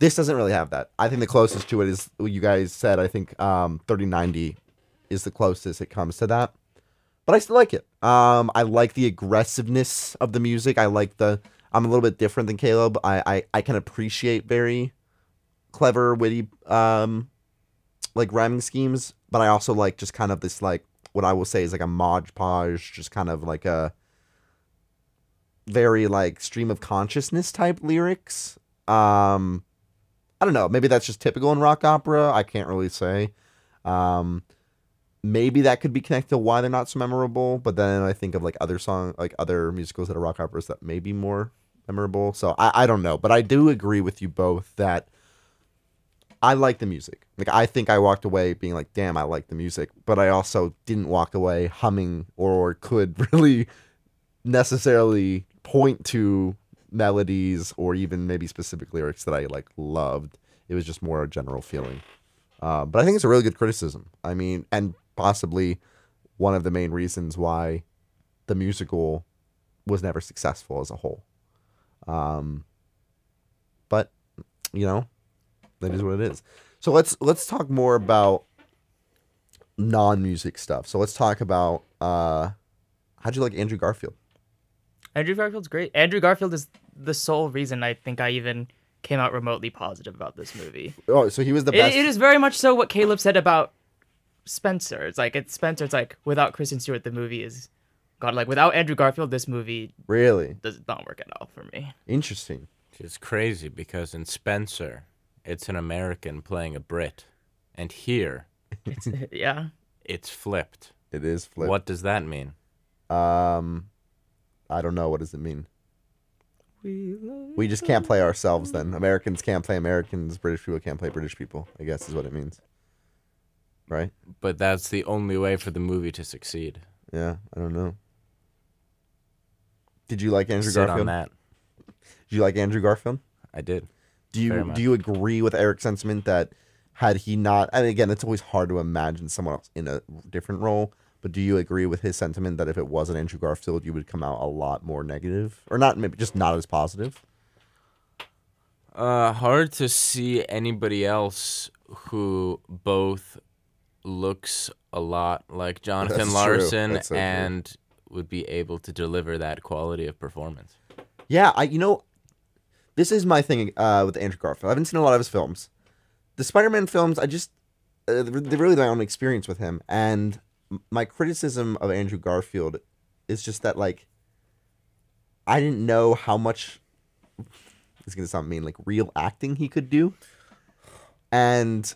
A: This doesn't really have that. I think the closest to it is what you guys said. I think um, 3090 is the closest it comes to that. But I still like it. Um, I like the aggressiveness of the music. I like the. I'm a little bit different than Caleb. I I, I can appreciate very clever, witty, um, like rhyming schemes. But I also like just kind of this like what I will say is like a mod podge, just kind of like a very like stream of consciousness type lyrics. Um, I don't know. Maybe that's just typical in rock opera. I can't really say. Um, maybe that could be connected to why they're not so memorable. But then I think of like other song, like other musicals that are rock operas that may be more memorable. So I, I don't know. But I do agree with you both that I like the music. Like I think I walked away being like, damn, I like the music. But I also didn't walk away humming or could really necessarily point to melodies or even maybe specific lyrics that I like loved. It was just more a general feeling. Uh, but I think it's a really good criticism. I mean, and possibly one of the main reasons why the musical was never successful as a whole. Um, but you know, that is what it is. So let's let's talk more about non-music stuff. So let's talk about uh, how'd you like Andrew Garfield?
B: Andrew Garfield's great. Andrew Garfield is the sole reason I think I even came out remotely positive about this movie.
A: Oh, so he was the
B: It, it is very much so what Caleb said about Spencer. It's like it's Spencer. It's like without Kristen Stewart, the movie is God. Like without Andrew Garfield, this movie
A: really
B: does not work at all for me.
A: interesting.
C: It's crazy because in Spencer, it's an American playing a Brit, and here
B: yeah.
C: it's flipped.
A: It is flipped.
C: What does that mean?
A: Um, I don't know. What does it mean? We just can't play ourselves then. Americans can't play Americans. British people can't play British people. I guess is what it means. Right?
C: But that's the only way for the movie to succeed.
A: Yeah. I don't know. Did you like Andrew
C: Sit
A: Garfield?
C: on that.
A: Did you like Andrew Garfield?
C: I did.
A: Do you do you agree with Eric's sentiment that had he not and again it's always hard to imagine someone else in a different role, but do you agree with his sentiment that if it wasn't Andrew Garfield you would come out a lot more negative? Or not maybe just not as positive?
C: Uh, hard to see anybody else who both looks a lot like Jonathan
A: That's.
C: Larson
A: That's so true.
C: and would be able to deliver that quality of performance.
A: Yeah, I you know, this is my thing uh, with Andrew Garfield. I haven't seen a lot of his films, the Spider-Man films, I just uh, they're really my own experience with him, and my criticism of Andrew Garfield is just that like I didn't know how much. It's gonna sound mean, like real acting he could do, and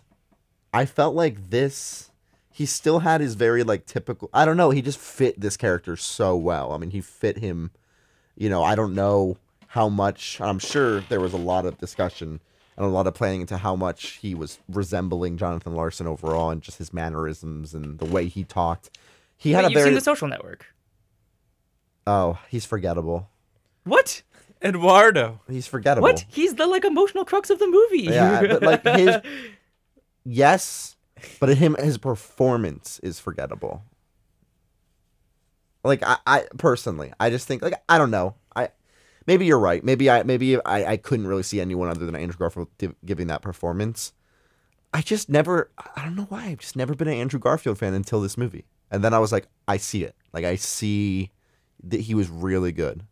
A: I felt like this. He still had his very like typical. I don't know. He just fit this character so well. I mean, he fit him. You know, I don't know how much. I'm sure there was a lot of discussion and a lot of planning into how much he was resembling Jonathan Larson overall, and just his mannerisms and the way he talked. He had
B: Wait,
A: a
B: you've
A: very.
B: seen The Social Network.
A: oh, he's forgettable.
B: What?
C: Eduardo.
A: He's forgettable.
B: What? He's the like emotional crux of the movie.
A: Yeah, but like his yes, but him his performance is forgettable. Like I, I personally, I just think like I don't know. I maybe you're right. Maybe I maybe I, I couldn't really see anyone other than Andrew Garfield div- giving that performance. I just never I don't know why. I've just never been an Andrew Garfield fan until this movie. And then I was like, I see it. Like I see that he was really good.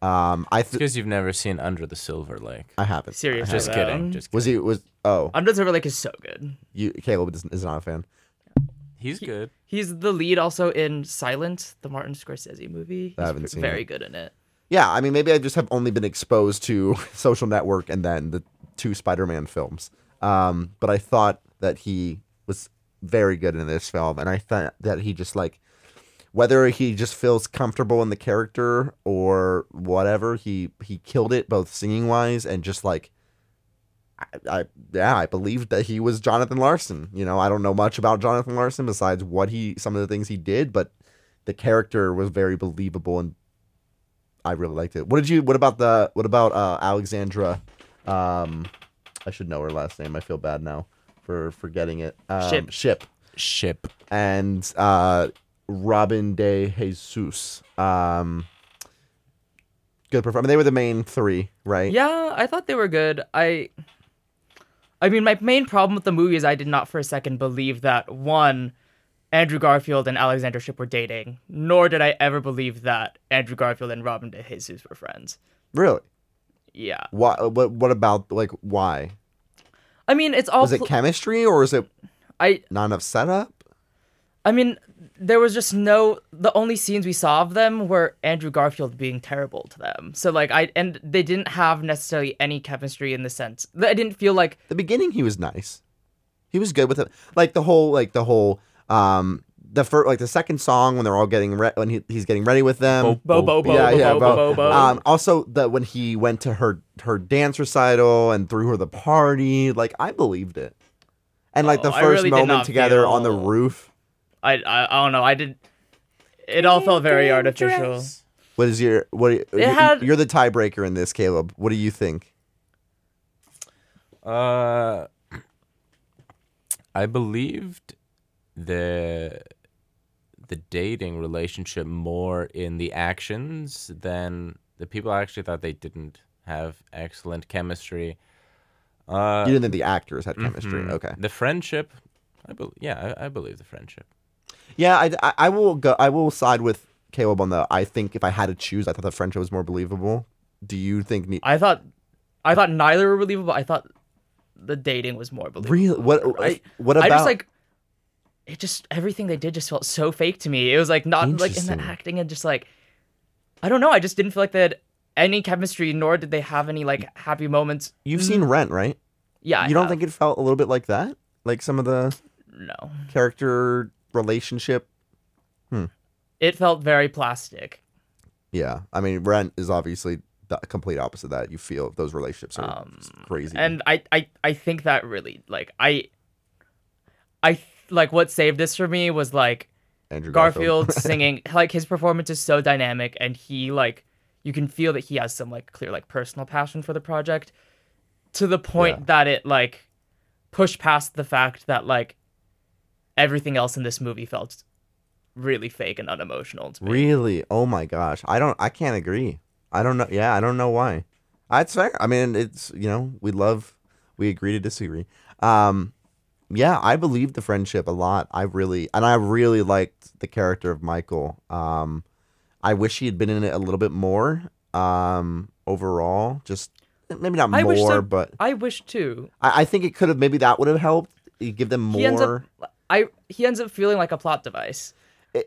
A: Um I th-
C: Because you've never seen Under the Silver Lake.
A: I haven't.
B: Seriously,
C: Just
B: though.
C: kidding. Just kidding.
A: Was he was oh
B: Under the Silver Lake is so good.
A: you Caleb is, is not a fan.
C: He's good.
B: He's the lead also in Silent, the Martin Scorsese movie. He's
A: I haven't seen
B: very
A: it.
B: good in it.
A: Yeah, I mean, maybe I just have only been exposed to Social Network and then the two Spider-Man films. Um, but I thought that he was very good in this film, and I thought that he just like whether he just feels comfortable in the character or whatever, he he killed it both singing wise and just like. I, I yeah, I believed that he was Jonathan Larson. You know, I don't know much about Jonathan Larson besides what he some of the things he did, but the character was very believable and I really liked it. What did you? What about the? What about uh, Alexandra? Um, I should know her last name. I feel bad now for forgetting it. Um,
B: Shipp.
A: Shipp
C: Shipp.
A: and uh, Robin de Jesus. Um, good performance. They were the main three, right?
B: Yeah, I thought they were good. I I mean, my main problem with the movie is I did not for a second believe that one Andrew Garfield and Alexandra Shipp were dating, nor did I ever believe that Andrew Garfield and Robin De Jesus were friends.
A: Really?
B: Yeah.
A: Why? What? What about like why?
B: I mean, it's all
A: Was it
B: pl-
A: chemistry or is it
B: I
A: not enough setup?
B: I mean, there was just no the only scenes we saw of them were Andrew Garfield being terrible to them. So like I and they didn't have necessarily any chemistry in the sense. that I didn't feel like
A: the beginning he was nice. He was good with it. Like the whole like the whole um the first like the second song when they're all getting re- when he, he's getting ready with them.
B: bo bo bo
A: yeah,
B: bo
A: yeah,
B: bo
A: bo-
B: bo bo.
A: Um also the when he went to her her dance recital and threw her the party, like I believed it. And like
B: Oh,
A: the
B: I
A: first
B: really did
A: moment
B: not
A: together on the roof.
B: I, I I don't know. I did. It all felt very artificial.
A: What is your what you,
B: had-
A: you're the tiebreaker in this, Caleb. What do you think?
C: Uh, I believed the the dating relationship more in the actions than the people actually thought they didn't have excellent chemistry. Uh,
A: You didn't think the actors had chemistry.
C: mhm.
A: Okay.
C: The friendship, I bel yeah, I, I believe the friendship.
A: Yeah, I, I, I will go. I will side with Caleb on the. I think if I had to choose, I thought the friendship was more believable. Do you think? Ne-
B: I thought, I thought neither were believable. I thought the dating was more believable.
A: really? What?
B: I-
A: what about?
B: I just like it. Just everything they did just felt so fake to me. It was like not like in the acting and just like I don't know. I just didn't feel like they had any chemistry, nor did they have any like happy moments.
A: You've seen Rent, right?
B: Yeah, I
A: you don't
B: have.
A: think it felt a little bit like that? Like some of the
B: no?
A: character relationship. Hmm.
B: It felt very plastic.
A: Yeah, I mean, Rent is obviously the complete opposite of that. You feel those relationships are
B: Um,
A: crazy.
B: and I, I i think that really like i i like what saved this for me was like
A: Andrew
B: garfield singing like his performance is so dynamic and he like you can feel that he has some like clear like personal passion for the project to the point
A: Yeah.
B: that it like pushed past the fact that like everything else in this movie felt really fake and unemotional to me.
A: Really? Oh my gosh. I don't I can't agree. I don't know. Yeah, I don't know why. That's fair. I mean, it's, you know, we love we agree to disagree. Um yeah, I believe the friendship a lot. I really and I really liked the character of Michael. Um I wish he had been in it a little bit more. Um overall, just maybe not
B: I
A: more, but
B: I wish too.
A: I, I think it could have maybe that would have helped. You give them
B: He ends
A: more,
B: up. I he ends up feeling like a plot device.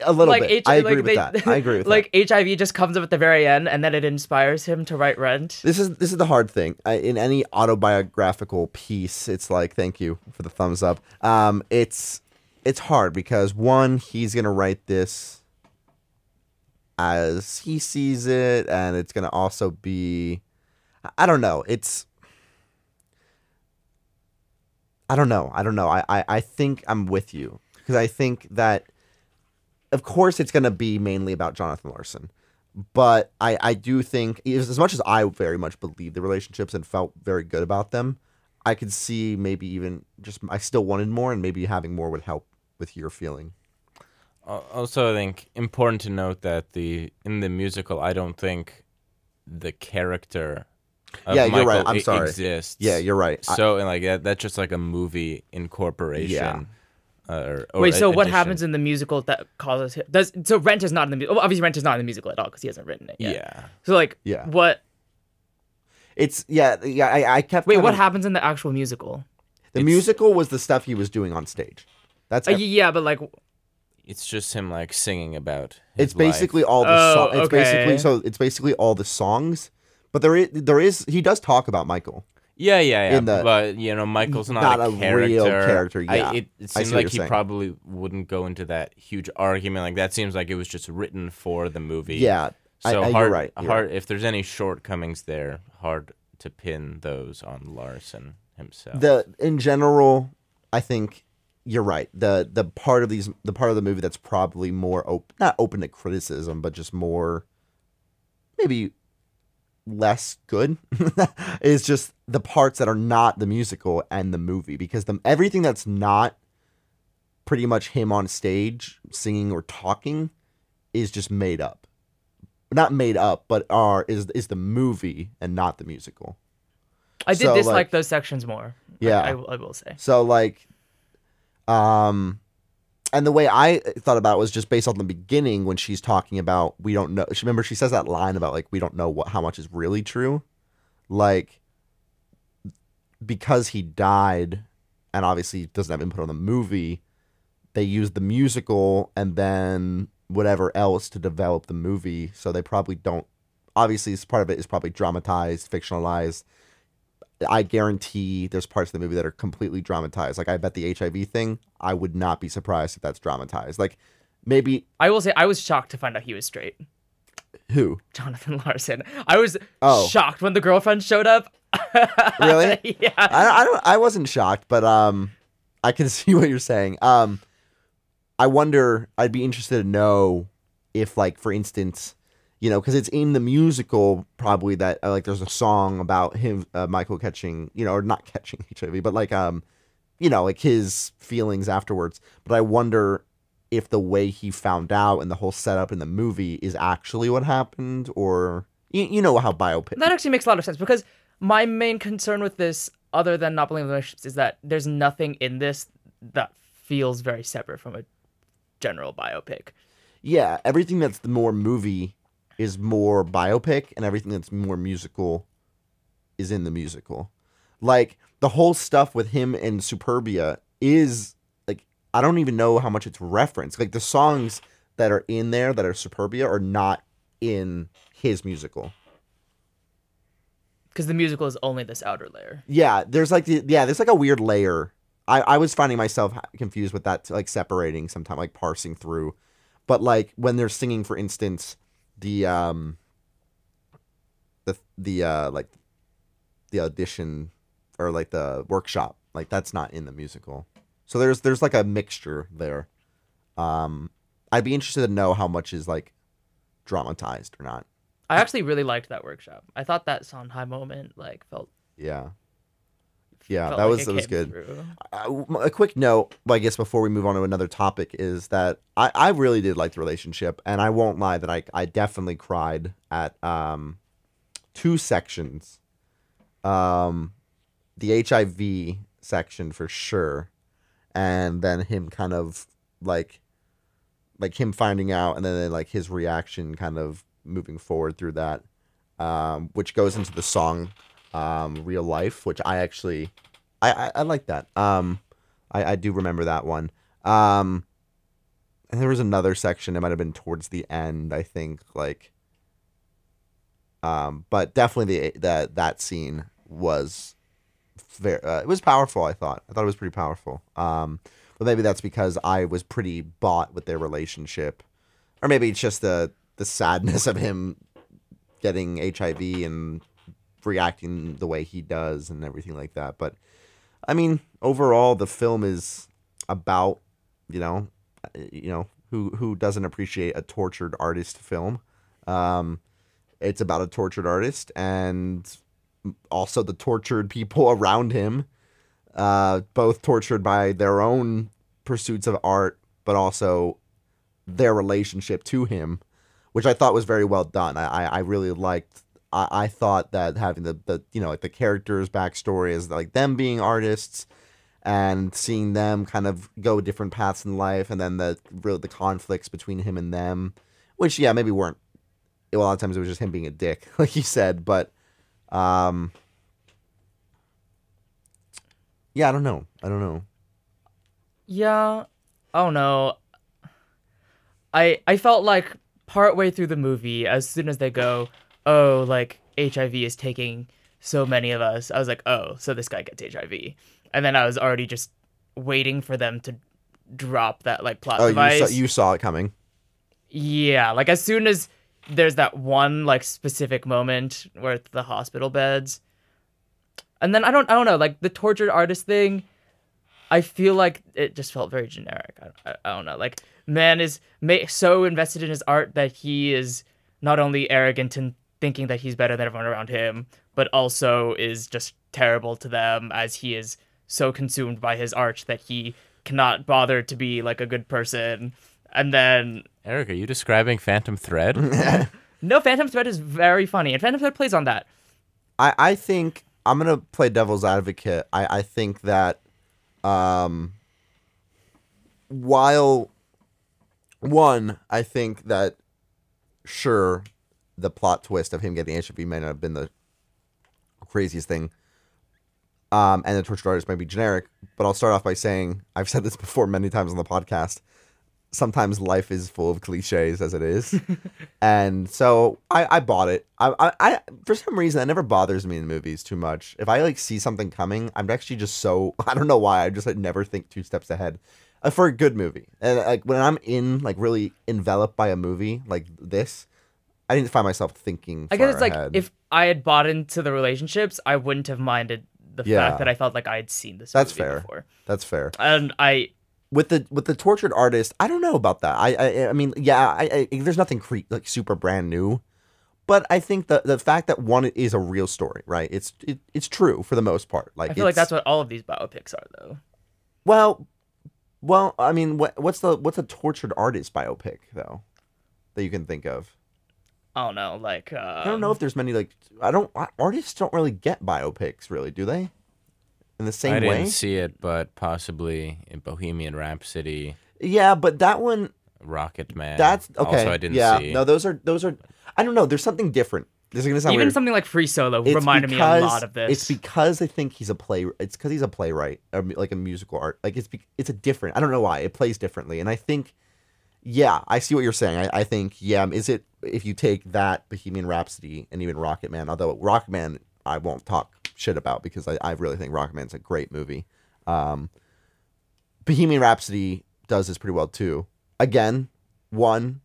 A: A little
B: like
A: bit.
B: H-
A: I agree
B: like
A: with
B: they-
A: that. I agree with that.
B: like
A: that.
B: HIV just comes up at the very end, and then it inspires him to write Rent.
A: This is this is the hard thing. I, in any autobiographical piece, it's like thank you for the thumbs up. Um, it's it's hard because one, he's gonna write this as he sees it, and it's gonna also be, I don't know. It's I don't know. I don't know. I I, I think I'm with you because I think that, of course, it's gonna be mainly about Jonathan Larson but I, I do think as much as I very much believe the relationships and felt very good about them, I could see maybe even just I still wanted more and maybe having more would help with your feeling.
C: Uh, also, I think important to note that the in the musical, I don't think the character. Of
A: Yeah, you're right. I'm sorry.
C: Exists.
A: Yeah, you're right.
C: So, and like that, that's just like a movie incorporation. Uh, or, or
B: Wait, so
C: a-
B: what
C: addition.
B: happens in the musical that causes him? Does so Rent is not in the musical? Obviously, Rent is not in the musical at all because he hasn't written it yet.
C: Yeah.
B: So like,
A: Yeah.
B: what?
A: It's yeah, yeah. I, I kept
B: Wait,
A: kind
B: what happens in the actual musical?
A: The
C: It's-
A: musical was the stuff he was doing on stage. That's
B: Uh, yeah, but like,
C: It's just him like singing about. His
A: it's basically
C: life.
A: all the
B: Oh,
A: songs. It's basically
B: okay.
A: so it's basically all the songs. But there is there is he does talk about Michael.
C: Yeah, yeah, yeah.
A: the-
C: but you know, Michael's not,
A: not
C: a,
A: a
C: character.
A: real character, yeah.
C: it,
A: I
C: it
A: see
C: seems like he
A: saying.
C: probably wouldn't go into that huge argument. Like that seems like it was just written for the movie.
A: Yeah, I-
C: So
A: I- you're
C: hard,
A: right,
C: hard. If there's any shortcomings there, hard to pin those on Larson himself.
A: the in general, I think you're right. The the part of these the part of the movie that's probably more open, not open to criticism, but just more maybe less good is just the parts that are not the musical and the movie because the everything that's not pretty much him on stage singing or talking is just made up. Not made up, but are is is the movie and not the musical.
B: I did
A: So,
B: dislike
A: like-
B: those sections more.
A: Yeah.
B: I, I, will- I will say.
A: So like, um, and the way I thought about it was just based on the beginning when she's talking about we don't know. She remember she says that line about like we don't know what how much is really true, like because he died, and obviously doesn't have input on the movie. They used the musical and then whatever else to develop the movie. So they probably don't. Obviously, part of it is probably dramatized, fictionalized. I guarantee there's parts of the movie that are completely dramatized. Like I bet the HIV thing, I would not be surprised if that's dramatized. Like maybe
B: I will say I was shocked to find out he was straight.
A: who?
B: Jonathan Larson. I was
A: Oh.
B: shocked when the girlfriend showed up.
A: Really?
B: yeah.
A: I, I don't I wasn't shocked, but um I can see what you're saying. Um I wonder I'd be interested to know if like for instance, you know, cuz it's in the musical probably that uh, like there's a song about him uh, Michael catching, you know, or not catching HIV, but like um you know, like his feelings afterwards. But I wonder if the way he found out and the whole setup in the movie is actually what happened or you, you know how biopic
B: That actually makes a lot of sense because my main concern with this, other than not believing in relationships, is that there's nothing in this that feels very separate from a general biopic.
A: yeah, everything that's the more movie is more biopic, and everything that's more musical is in the musical. Like the whole stuff with him and Superbia is like I don't even know how much it's referenced. Like the songs that are in there that are Superbia are not in his musical.
B: Because the musical is only this outer layer.
A: Yeah, there's like the, yeah, there's like a weird layer. I I was finding myself confused with that, like separating sometimes, like parsing through. But like when they're singing, for instance, the um, the the uh like the audition or like the workshop, like that's not in the musical. So there's there's like a mixture there. Um, I'd be interested to know how much is like dramatized or not.
B: I actually really liked that workshop. I thought that Sondheim moment like felt.
A: Yeah. Yeah, that
B: like
A: was that was good. Uh, a quick note, I guess, before we move on to another topic, is that I, I really did like the relationship, and I won't lie that I I definitely cried at um two sections, um, the HIV section for sure, and then him kind of like like him finding out, and then like his reaction, kind of moving forward through that, um, which goes into the song um, real life, which I actually I I, I like that. Um, I I do remember that one. Um, and there was another section. It might have been towards the end. I think like. Um, but definitely the that that scene was very uh, it was powerful. I thought I thought it was pretty powerful. Um, but maybe that's because I was pretty bought with their relationship, or maybe it's just the the sadness of him getting HIV and reacting the way he does and everything like that. But I mean, overall, the film is about you know, uh, you know who who doesn't appreciate a tortured artist film. Um, it's about a tortured artist and also the tortured people around him, uh, both tortured by their own pursuits of art, but also their relationship to him, which I thought was very well done. I, I, I really liked. I, I thought that having the, the you know like the characters' backstory is like them being artists and seeing them kind of go different paths in life, and then the really the conflicts between him and them, which yeah maybe weren't. A lot of times it was just him being a dick, like you said, but um, yeah, I don't know. I don't know.
B: Yeah. Oh no. I I felt like partway through the movie, as soon as they go, oh, like HIV is taking so many of us, I was like, oh, so this guy gets HIV. And then I was already just waiting for them to drop that like plot
A: Oh, you
B: device.
A: saw, you saw it coming.
B: Yeah, like as soon as there's that one like specific moment where it's the hospital beds, and then I don't I don't know like the tortured artist thing. I feel like it just felt very generic. I, I, I don't know. Like man is ma- so invested in his art that he is not only arrogant and thinking that he's better than everyone around him, but also is just terrible to them as he is so consumed by his art that he cannot bother to be like a good person. And then
C: Eric, are you describing Phantom Thread?
B: No, Phantom Thread is very funny, and Phantom Thread plays on that.
A: I, I think I'm gonna play devil's advocate. I, I think that um while one, I think that sure the plot twist of him getting HIV may not have been the craziest thing. Um, and the tortured artist might be generic, but I'll start off by saying I've said this before many times on the podcast. Sometimes life is full of cliches as it is, and so I, I bought it. I, I, I for some reason that never bothers me in movies too much. If I like see something coming, I'm actually just so I don't know why I just like never think two steps ahead. Uh, for a good movie, and like when I'm in like really enveloped by a movie like this, I didn't find myself thinking.
B: I guess it's like if I had bought into the relationships, I wouldn't have minded the
A: Yeah.
B: fact that I felt like I had seen this
A: That's fair.
B: before.
A: that's fair.
B: And I
A: with the with the tortured artist, I don't know about that. I I, I mean, yeah, I, I there's nothing cre- like super brand new, but I think the the fact that one is a real story, right? It's it, it's true for the most part. Like
B: I feel like that's what all of these biopics are though.
A: well, well, I mean, what what's the what's a tortured artist biopic though that you can think of?
B: I don't know, like uh,
A: I don't know if there's many like I don't artists don't really get biopics really, do they? In the same
C: I
A: way, I
C: didn't see it, but possibly in Bohemian Rhapsody,
A: yeah, but that one
C: Rocketman.
A: that's okay.
C: Also, I didn't
A: yeah,
C: see.
A: no, those are those are. I don't know. There's something different. This is gonna sound
B: even
A: weird.
B: something like Free Solo
A: It's
B: reminded me a lot of this.
A: It's because I think he's a play. It's because he's a playwright, or like a musical art. Like it's be, it's a different. I don't know why it plays differently, and I think, yeah, I see what you're saying. I, I think, yeah, is it if you take that Bohemian Rhapsody and even Rocketman? Although Rocketman, I won't talk shit about because I, I really think Rocketman's a great movie. Um, Bohemian Rhapsody does this pretty well too. Again, one,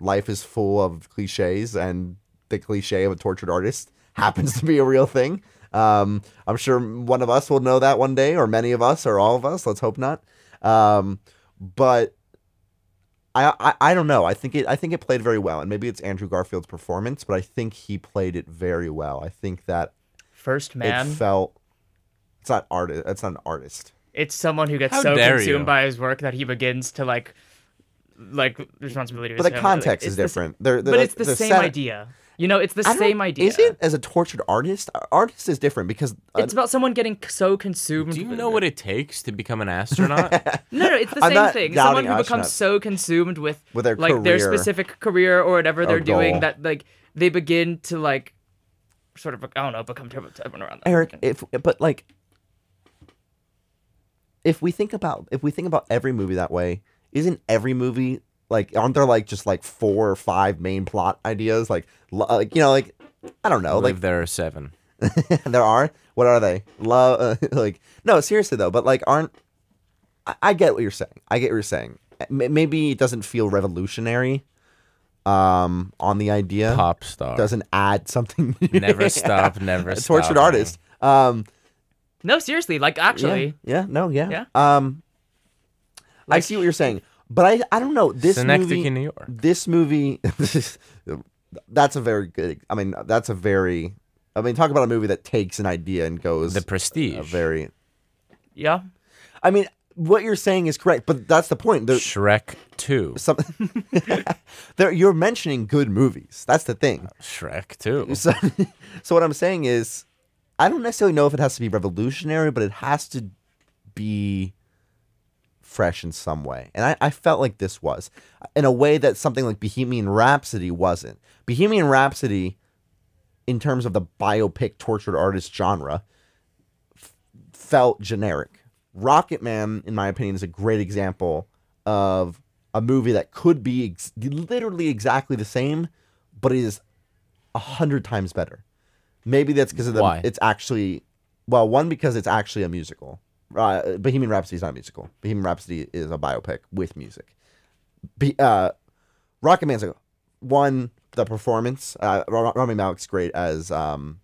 A: life is full of cliches, and the cliche of a tortured artist happens to be a real thing. Um, I'm sure one of us will know that one day, or many of us, or all of us. Let's hope not. Um, but I, I I don't know. I think it I think it played very well, and maybe it's Andrew Garfield's performance, but I think he played it very well. I think that
B: First man,
A: it felt. It's not artist. It's not an artist.
B: it's someone who gets
C: How
B: so
C: dare
B: consumed
C: you.
B: by his work that he begins to like like responsibility.
A: But the
B: him. Like,
A: context
B: it's
A: is
B: the s-
A: different. They're,
B: but
A: they're-
B: it's the, same
A: set-
B: idea. You know, it's the
A: I
B: same idea.
A: Is it as a tortured artist? Artist is different because uh,
B: It's about someone getting so consumed.
C: Do you know what it takes to become an astronaut?
B: No, no, it's the
A: I'm
B: same
A: not
B: thing. Someone who becomes so consumed with,
A: With their
B: like their specific career or whatever they're
A: goal.
B: doing that like they begin to like sort of I don't know become turbo everyone around that.
A: Eric, if but like if we think about if we think about every movie that way, isn't every movie like aren't there like just like four or five main plot ideas like lo- like you know like I don't know
C: I
A: like
C: believe there are seven.
A: there are what are they love uh, like no seriously though but like aren't I, I get what you're saying I get what you're saying M- maybe it doesn't feel revolutionary um on the idea
C: Pop star.
A: doesn't add something.
C: Never stop, never
A: A
C: stop.
A: tortured artist um
B: no, seriously, like actually,
A: yeah, yeah no yeah
B: Yeah.
A: um I see what you're saying but I I don't know this
C: Synecdoche,
A: movie
C: New York.
A: this movie that's a very good I mean that's a very I mean talk about a movie that takes an idea and goes
C: The Prestige.
A: a very
B: yeah.
A: I mean, what you're saying is correct, but that's the point. There,
C: Shrek 2.
A: some, there, you're mentioning good movies. That's the thing.
C: Uh, Shrek 2.
A: So, so what I'm saying is, I don't necessarily know if it has to be revolutionary, but it has to be fresh in some way. And I, I felt like this was, in a way that something like Bohemian Rhapsody wasn't. Bohemian Rhapsody, in terms of the biopic tortured artist genre, f- felt generic. Rocketman, in my opinion, is a great example of a movie that could be ex- literally exactly the same, but it is a hundred times better. Maybe that's because of the
C: Why?
A: it's actually well, one because it's actually a musical. Uh, Bohemian Rhapsody is not a musical. Bohemian Rhapsody is a biopic with music. Be, uh, Rocketman's like one the performance. Uh, Ra- Rami Malek's great as um,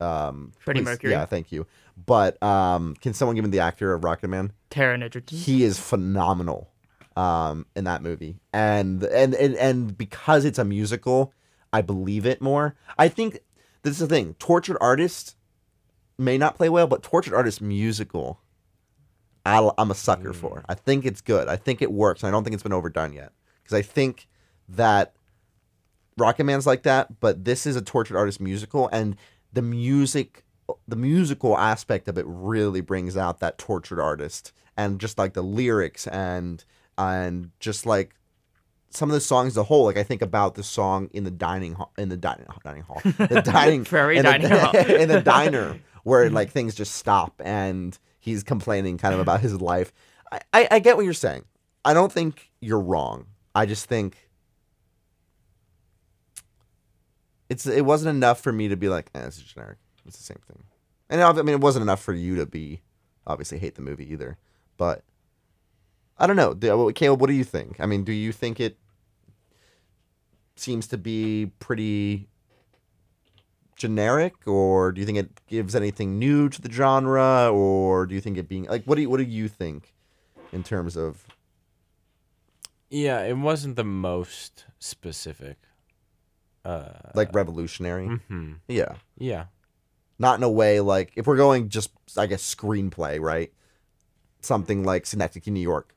A: um,
B: Freddie
A: please-
B: Mercury.
A: Yeah, thank you. But um, can someone give me the actor of Rocketman?
B: Taron Egerton.
A: he is phenomenal um in that movie and and and, and because it's a musical i believe it more i think this is the thing tortured artist may not play well but tortured artist musical I'll, i'm a sucker for. Mm. I think it's good. I think it works. I don't think it's been overdone yet. Because i think that rocketman's like that but this is a tortured artist musical and the music the musical aspect of it really brings out that tortured artist and just like the lyrics and and just like some of the songs as a whole. Like i think about the song in the dining hall in the dining dining hall. The dining
B: Prairie
A: in the-
B: dining hall.
A: in the diner where like mm-hmm. things just stop and he's complaining kind of about his life I, I i get what you're saying i don't think you're wrong i just think it's it wasn't enough for me to be like, eh, it's generic. It's the same thing. And I mean, it wasn't enough for you to be obviously hate the movie either. But I don't know, Caleb. What do you think? I mean, do you think it seems to be pretty generic, or do you think it gives anything new to the genre, or do you think it being like what do you, what do you think in terms of
C: Yeah, it wasn't the most specific. Uh,
A: like revolutionary?
C: hmm
A: Yeah.
C: Yeah.
A: not in a way like if we're going just I guess screenplay, right? Something like Synecdoche, New York.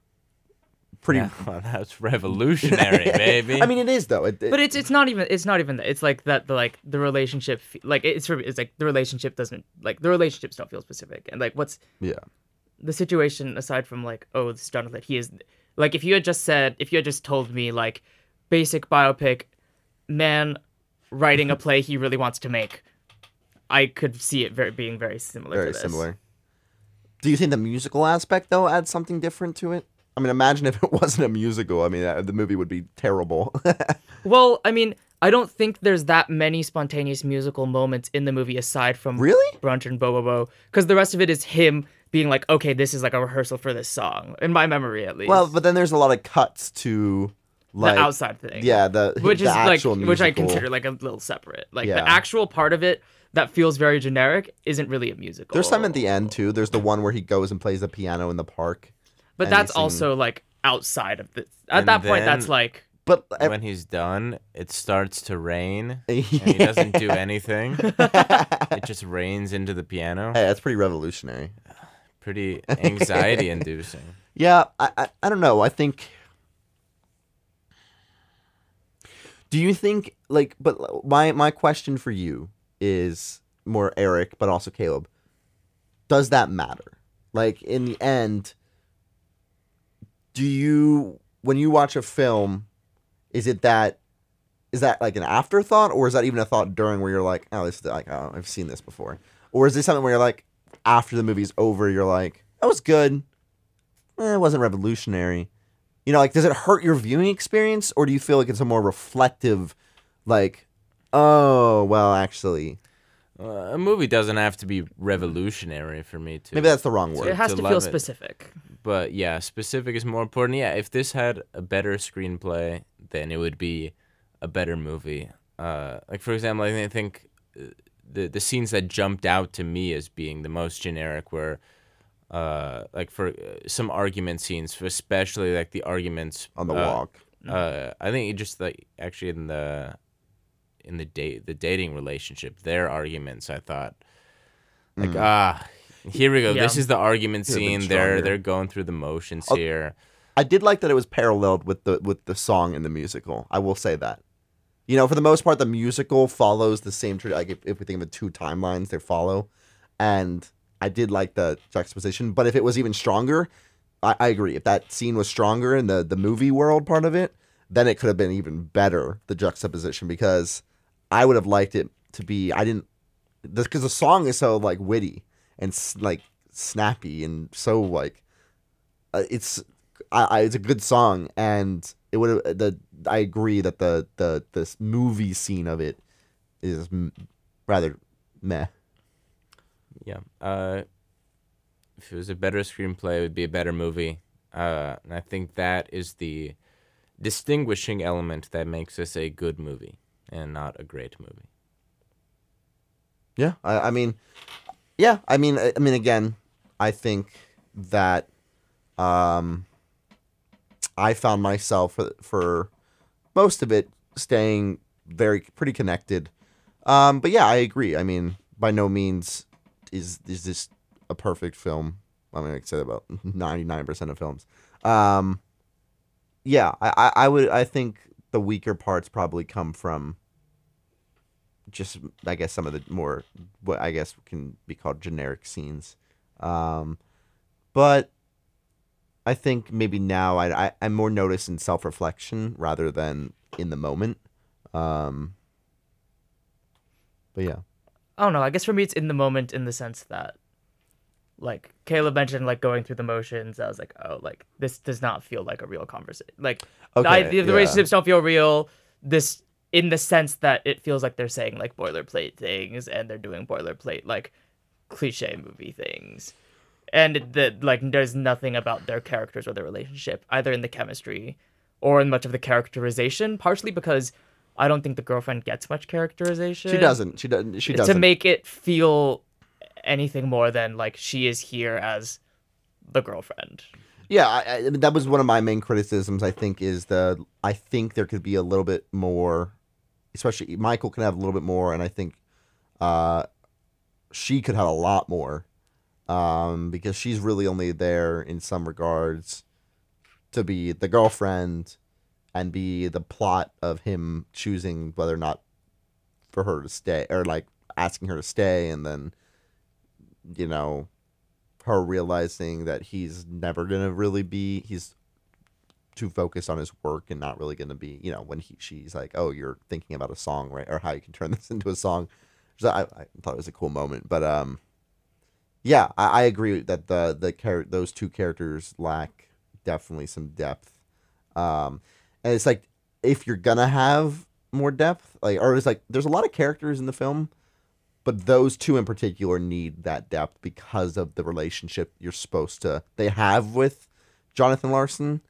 A: Pretty.
C: Yeah, well, that's revolutionary, baby.
A: I mean, it is though. It, it-
B: But it's it's not even it's not even that. It's like that the like the relationship like it's it's like the relationship doesn't like the relationships don't feel specific and like what's
A: yeah,
B: the situation aside from like oh this Jonathan that he is like if you had just said if you had just told me like basic biopic man writing a play he really wants to make I could see it very being very similar
A: very
B: to this.
A: similar. Do you think the musical aspect though adds something different to it? I mean, imagine if it wasn't a musical. I mean, uh, the movie would be terrible.
B: Well, I mean, I don't think there's that many spontaneous musical moments in the movie aside from
A: Really?
B: Brunch and Bo Bo Bo, because the rest of it is him being like, okay, this is like a rehearsal for this song, in my memory at least.
A: well, but then there's a lot of cuts to
B: the
A: like
B: outside thing,
A: Yeah, the
B: which
A: the
B: is like,
A: actual
B: which I
A: musical.
B: consider like a little separate. Like
A: Yeah.
B: the actual part of it that feels very generic isn't really a musical.
A: There's some at the end too. There's the one where he goes and plays the piano in the park.
B: But
A: and he
B: that's also like outside of the. At
C: And
B: that point, that's like
A: But uh,
C: when he's done, it starts to rain, and he doesn't do anything. it just rains into the piano.
A: hey, that's pretty revolutionary.
C: Pretty anxiety-inducing.
A: Yeah, I, I, I don't know. I think. Do you think like? But uh, my my question for you is more Eric, but also Caleb. Does that matter? Like in the end, do you when you watch a film, is it that is that like an afterthought, or is that even a thought during where you're like, oh, this is like, oh, I've seen this before, or is this something where you're like, after the movie's over, you're like, that was good, eh, it wasn't revolutionary, you know, like, does it hurt your viewing experience, or do you feel like it's a more reflective, like, oh, well, actually,
C: Uh, a movie doesn't have to be revolutionary for me to.
A: maybe that's the wrong word.
B: it has
C: to
B: to
C: love
B: feel
C: it. But yeah, specific is more important. Yeah, if this had a better screenplay, then it would be a better movie. Uh, like for example, I think, uh, the the scenes that jumped out to me as being the most generic were, uh, like for uh, some argument scenes, especially like the arguments
A: on the
C: uh,
A: walk.
C: Uh, I think it just like actually in the in the date the dating relationship, their arguments. I thought like ah. Here we go. This is the argument
A: Could've been
C: scene. They're
A: stronger.
C: they're going through the motions
A: Oh,
C: here.
A: I did like that it was paralleled with the with the song in the musical. I will say that. You know, for the most part, the musical follows the same. Tra- like if, if we think of the two timelines, they follow, and I did like the juxtaposition. But if it was even stronger, I, I agree. If that scene was stronger in the the movie world part of it, then it could have been even better. The juxtaposition because I would have liked it to be. I didn't because the song is so like witty and like snappy and so like uh, it's I, I, it's a good song, and it would the. I agree that the the this movie scene of it is m- rather meh.
C: Yeah. Uh, if it was a better screenplay, it would be a better movie. Uh, and I think that is the distinguishing element that makes this a good movie and not a great movie.
A: Yeah, I, I mean, yeah, I mean, I, mean, again, I think that um, I found myself for, for most of it staying very pretty connected. Um, but yeah, I agree. I mean, by no means is is this a perfect film. I mean, I could say that about ninety nine percent of films. Um, yeah, I, I, I would. I think the weaker parts probably come from just I guess some of the more what I guess can be called generic scenes. Um, but I think maybe now I, I I'm more noticed in self reflection rather than in the moment. Um, but yeah,
B: I don't know. I guess for me, it's in the moment in the sense that, like Caleb mentioned, like going through the motions. I was like, oh, like this does not feel like a real conversation. Like the,
A: Okay,
B: idea- the
A: yeah.
B: relationships don't feel real. This in the sense that it feels like they're saying like boilerplate things and they're doing boilerplate like cliche movie things. And the like, there's nothing about their characters or their relationship, either in the chemistry or in much of the characterization. Partially because I don't think the girlfriend gets much characterization
A: she doesn't. She doesn't. She doesn't.
B: To make it feel anything more than like she is here as the girlfriend.
A: Yeah, I, I that was one of my main criticisms. I think is the I think there could be a little bit more, especially Michael can have a little bit more, and I think uh, she could have a lot more, um, because she's really only there in some regards to be the girlfriend and be the plot of him choosing whether or not for her to stay or like asking her to stay, and then you know her realizing that he's never gonna really be he's too focused on his work and not really gonna be you know when he she's like oh you're thinking about a song right or how you can turn this into a song. So I, I thought it was a cool moment but um yeah I, I agree that the the char- those two characters lack definitely some depth. Um and it's like if you're gonna have more depth like or it's like there's a lot of characters in the film but those two in particular need that depth because of the relationship you're supposed to they have with Jonathan Larson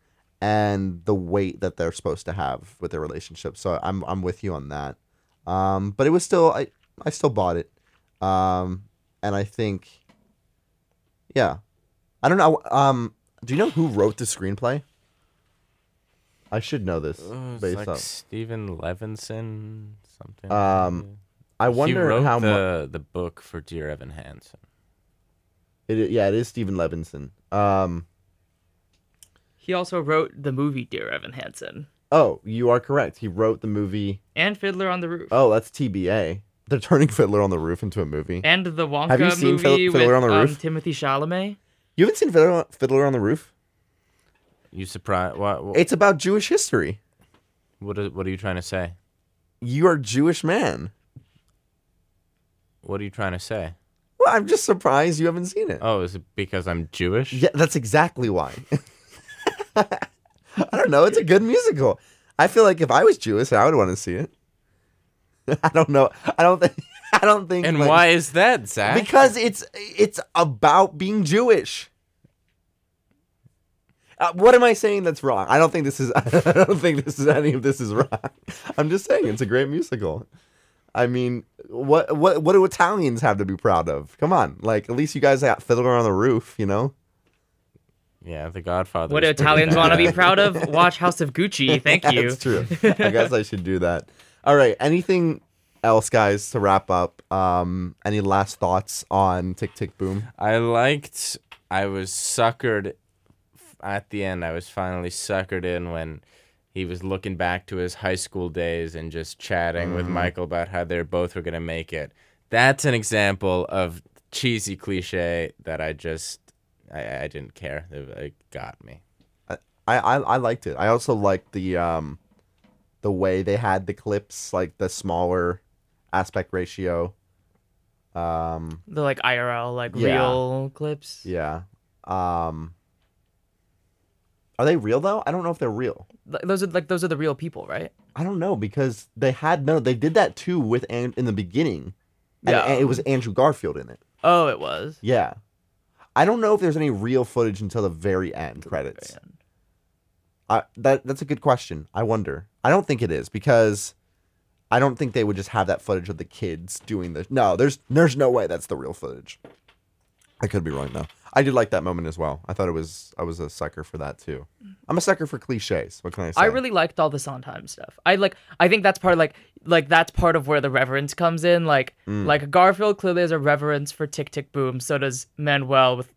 A: and the weight that they're supposed to have with their relationship. So I'm I'm with you on that. Um, but it was still I I still bought it. Um, and I think yeah. I don't know um do you know who wrote the screenplay? I should know this
C: it's
A: based
C: like
A: on
C: Steven Levenson, something.
A: Um, I
C: he
A: wonder
C: wrote
A: how much
C: the the book for Dear Evan Hansen.
A: it, yeah, it is Steven Levenson. Um
B: He also wrote the movie Dear Evan Hansen
A: Oh, you are correct. He wrote the movie.
B: and Fiddler on the Roof
A: Oh, that's TBA. They're turning Fiddler on the Roof into a movie.
B: and the Wonka
A: Have you seen
B: movie
A: Fiddler
B: with
A: on the
B: um,
A: Roof?
B: Timothée Chalamet.
A: You haven't seen Fiddler, Fiddler on the Roof?
C: You surprised? What? What,
A: It's about Jewish history.
C: what, is, what are you trying to say?
A: you're a Jewish man.
C: What are you trying to say?
A: Well, I'm just surprised you haven't seen it.
C: Oh, is it because I'm Jewish?
A: Yeah, that's exactly why. I don't know. It's a good musical. I feel like if I was Jewish, I would want to see it. I don't know. I don't think. I don't think.
C: And
A: like-
C: why is that, Zach?
A: Because it's it's about being Jewish. Uh, what am I saying that's wrong? I don't think this is. I don't think this is any of this is wrong. I'm just saying it's a great musical. I mean, what what what do Italians have to be proud of? Come on, like at least you guys got Fiddler on the Roof, you know.
C: Yeah, The Godfather.
B: What do Italians want to be proud of? Watch House of Gucci. Thank you.
A: That's true. I guess I should do that. All right. Anything else, guys, to wrap up? Um, any last thoughts on Tick Tick Boom?
C: I liked. I was suckered at the end. I was finally suckered in when he was looking back to his high school days and just chatting with Michael about how they both were gonna make it. That's an example of cheesy cliche that I just I, I didn't care. It, it got me.
A: I, I I liked it. I also liked the um the way they had the clips, like the smaller aspect ratio. Um
B: The like IRL, like
A: Yeah.
B: real clips.
A: yeah. Um Are they real though? I don't know if they're real.
B: Those are like those are the real people, right?
A: I don't know because they had no they did that too with and in the beginning. And,
B: Yeah.
A: and it was Andrew Garfield in it.
B: Oh, it was.
A: Yeah. I don't know if there's any real footage until the very end credits. I, that that's a good question. I wonder. I don't think it is because I don't think they would just have that footage of the kids doing the. No, there's there's no way that's the real footage. I could be wrong though. I did like that moment as well. I thought it was I was a sucker for that too. I'm a sucker for cliches. What can I say?
B: I really liked all the Sondheim stuff. I like. I think that's part of like like that's part of where the reverence comes in. Like
A: Mm.
B: like Garfield clearly has a reverence for Tick Tick Boom. So does Manuel with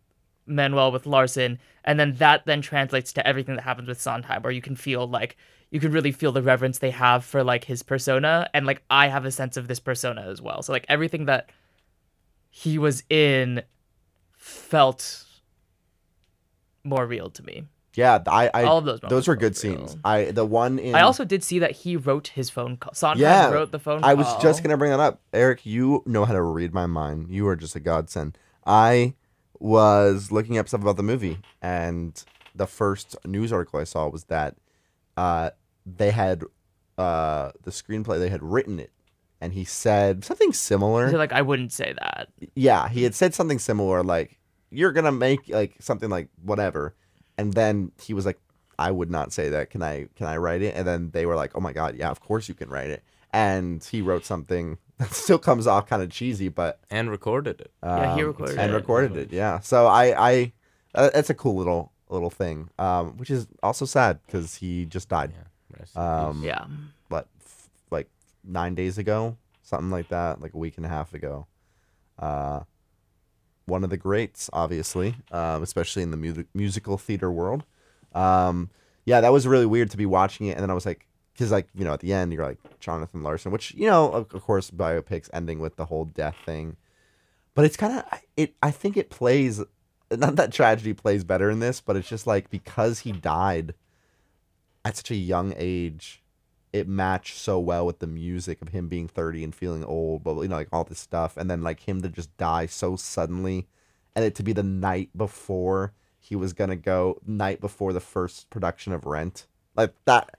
B: Manuel with Larson, and then that then translates to everything that happens with Sondheim, where you can feel like you can really feel the reverence they have for like his persona, and like I have a sense of this persona as well. So like everything that he was in felt more real to me.
A: Yeah, I, I
B: All of those
A: those were good
B: real.
A: scenes. I the one in
B: I also did see that he wrote his phone call. Sondheim
A: Yeah,
B: wrote the phone call.
A: I
B: call.
A: was just gonna bring that up. Eric, you know how to read my mind. You are just a godsend. I was looking up stuff about the movie, and the first news article I saw was that uh, they had uh, the screenplay. They had written it, and he said something similar.
B: He's like, I wouldn't say that.
A: yeah, he had said something similar, like you're gonna make like something like whatever, and then he was like, I would not say that. Can I? Can I write it? And then they were like, Oh my god, yeah, of course you can write it. And he wrote something that still comes off kind of cheesy, but
C: And recorded it.
B: Yeah, he
A: um,
B: recorded
A: and
B: it.
A: recorded it. Yeah, so I, I, uh, that's a cool little little thing, um, which is also sad because he just died.
C: Yeah.
A: Um.
B: Yeah.
A: But f- like nine days ago, something like that, like a week and a half ago. Uh, one of the greats, obviously, um, especially in the mu- musical theater world. Um, yeah, that was really weird to be watching it, and then I was like, because like you know, at the end you're like Jonathan Larson, which you know, of, of course, biopics ending with the whole death thing, but it's kind of it. I think it plays not that tragedy plays better in this, but it's just like because he died at such a young age, it matched so well with the music of him being 30 and feeling old, but you know, like all this stuff, and then like him to just die so suddenly, and it to be the night before he was gonna go, night before the first production of Rent, like that.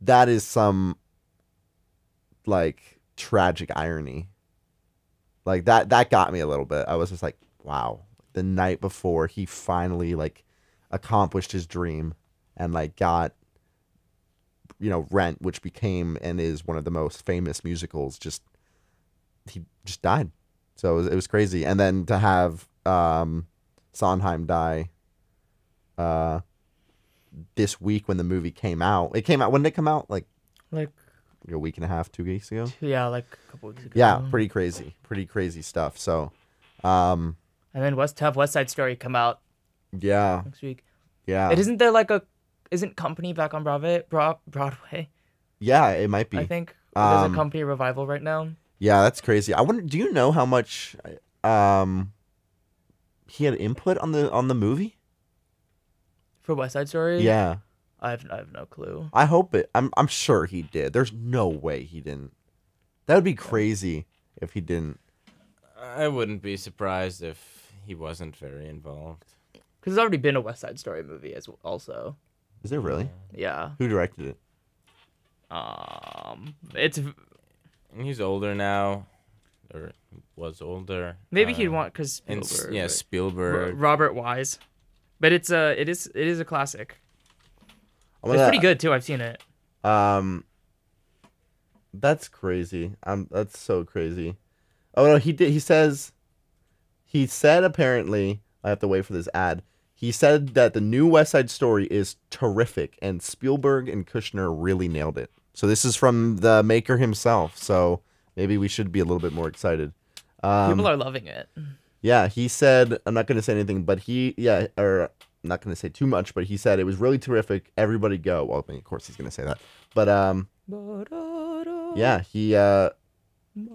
A: That is some like tragic irony. Like that that got me a little bit. I was just like, wow. The night before he finally like accomplished his dream and like got you know Rent, which became and is one of the most famous musicals, just he just died. So it was, it was crazy. And then to have um, Sondheim die uh, this week when the movie came out. It came out when did it come out? Like
B: Like,
A: a week and a half, two weeks ago.
B: yeah, like a couple weeks ago.
A: Yeah, pretty crazy, pretty crazy stuff. So, um,
B: And then West Have West Side Story come out
A: yeah,
B: next week.
A: yeah,
B: It isn't there like a isn't Company back on Broadway? Bro- Broadway,
A: yeah. It might be.
B: I think. There's
A: Um,
B: a Company revival right now.
A: Yeah, that's crazy. I wonder. Do you know how much um he had input on the on the movie?
B: For West Side Story.
A: Yeah,
B: I have I have no clue.
A: I hope it. I'm I'm sure he did. There's no way he didn't. That would be crazy if he didn't.
C: I wouldn't be surprised if he wasn't very involved.
B: Because there's already been a West Side Story movie as also.
A: Is there really?
B: Yeah.
A: Who directed it?
B: Um, it's
C: And he's older now, or was older.
B: maybe
C: uh,
B: he'd want because
C: and s-
B: Spielberg.
C: yeah,
B: but-
C: Spielberg.
B: Robert Wise, but it's a it is it is a classic.
A: I'm
B: It's
A: gonna-
B: pretty good too. I've seen it.
A: Um, that's crazy. Um, that's so crazy. Oh no, he did. He says, he said apparently. I have to wait for this ad. He said that the new West Side Story is terrific, and Spielberg and Kushner really nailed it. So this is from the maker himself. So maybe we should be a little bit more excited. Um,
B: People are loving it.
A: yeah, he said, I'm not going to say anything, but he, yeah, or I'm not going to say too much, but he said it was really terrific. Everybody go. Well, I mean, of course he's going to say that. But um, yeah, he uh,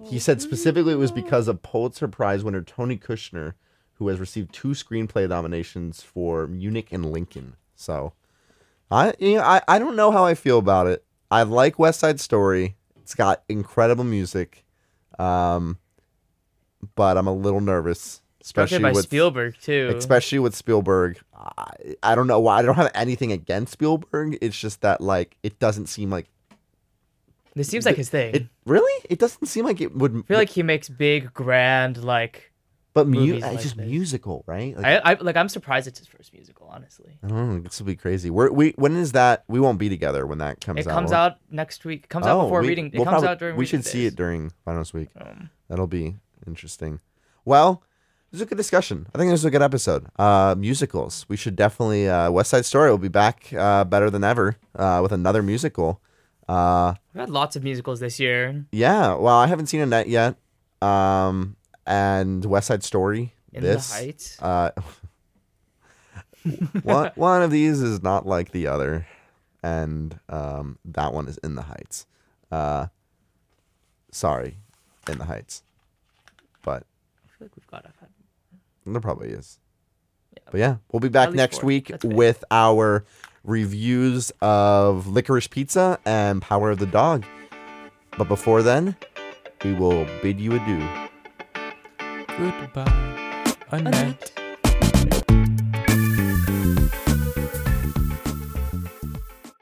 A: he said specifically it was because of Pulitzer Prize winner Tony Kushner, who has received two screenplay nominations for Munich and Lincoln. So, I you know, I I don't know how I feel about it. I like West Side Story. It's got incredible music, um, but I'm a little nervous, especially
B: by
A: with
B: Spielberg too.
A: especially with Spielberg. I, I don't know why I don't have anything against Spielberg. It's just that like it doesn't seem like
B: this seems like his thing.
A: it really. It doesn't seem like it would.
B: I feel like he makes big, grand, like
A: but mu-
B: movies
A: it's
B: like
A: just
B: this.
A: musical, right? Like,
B: I, I like. I'm surprised it's his first musical. Honestly,
A: I. This will be crazy. We're, we when is that? We won't be together when that comes out.
B: it
A: out.
B: comes out next week. It comes out
A: Oh,
B: before
A: we-
B: reading. It
A: we'll
B: comes
A: probably-
B: out during.
A: We should see
B: days.
A: it during finals week.
B: Um,
A: That'll be interesting. Well, this is a good discussion. I think this is a good episode. Uh, musicals. We should definitely. Uh, West Side Story will be back uh, better than ever uh, with another musical. Uh,
B: we've had lots of musicals this year.
A: yeah. Well, I haven't seen Annette yet. Um, and West Side Story.
B: In
A: this.
B: the Heights.
A: Uh, one one of these is not like the other, and um, that one is in the Heights. Uh, sorry, in the Heights, but
B: I feel like we've got. Had
A: there probably is.
B: Yeah.
A: But yeah, we'll be back next
B: four.
A: week
B: That's fair.
A: with our reviews of Licorice Pizza and Power of the Dog. But before then, we will bid you adieu.
C: Goodbye, Annette.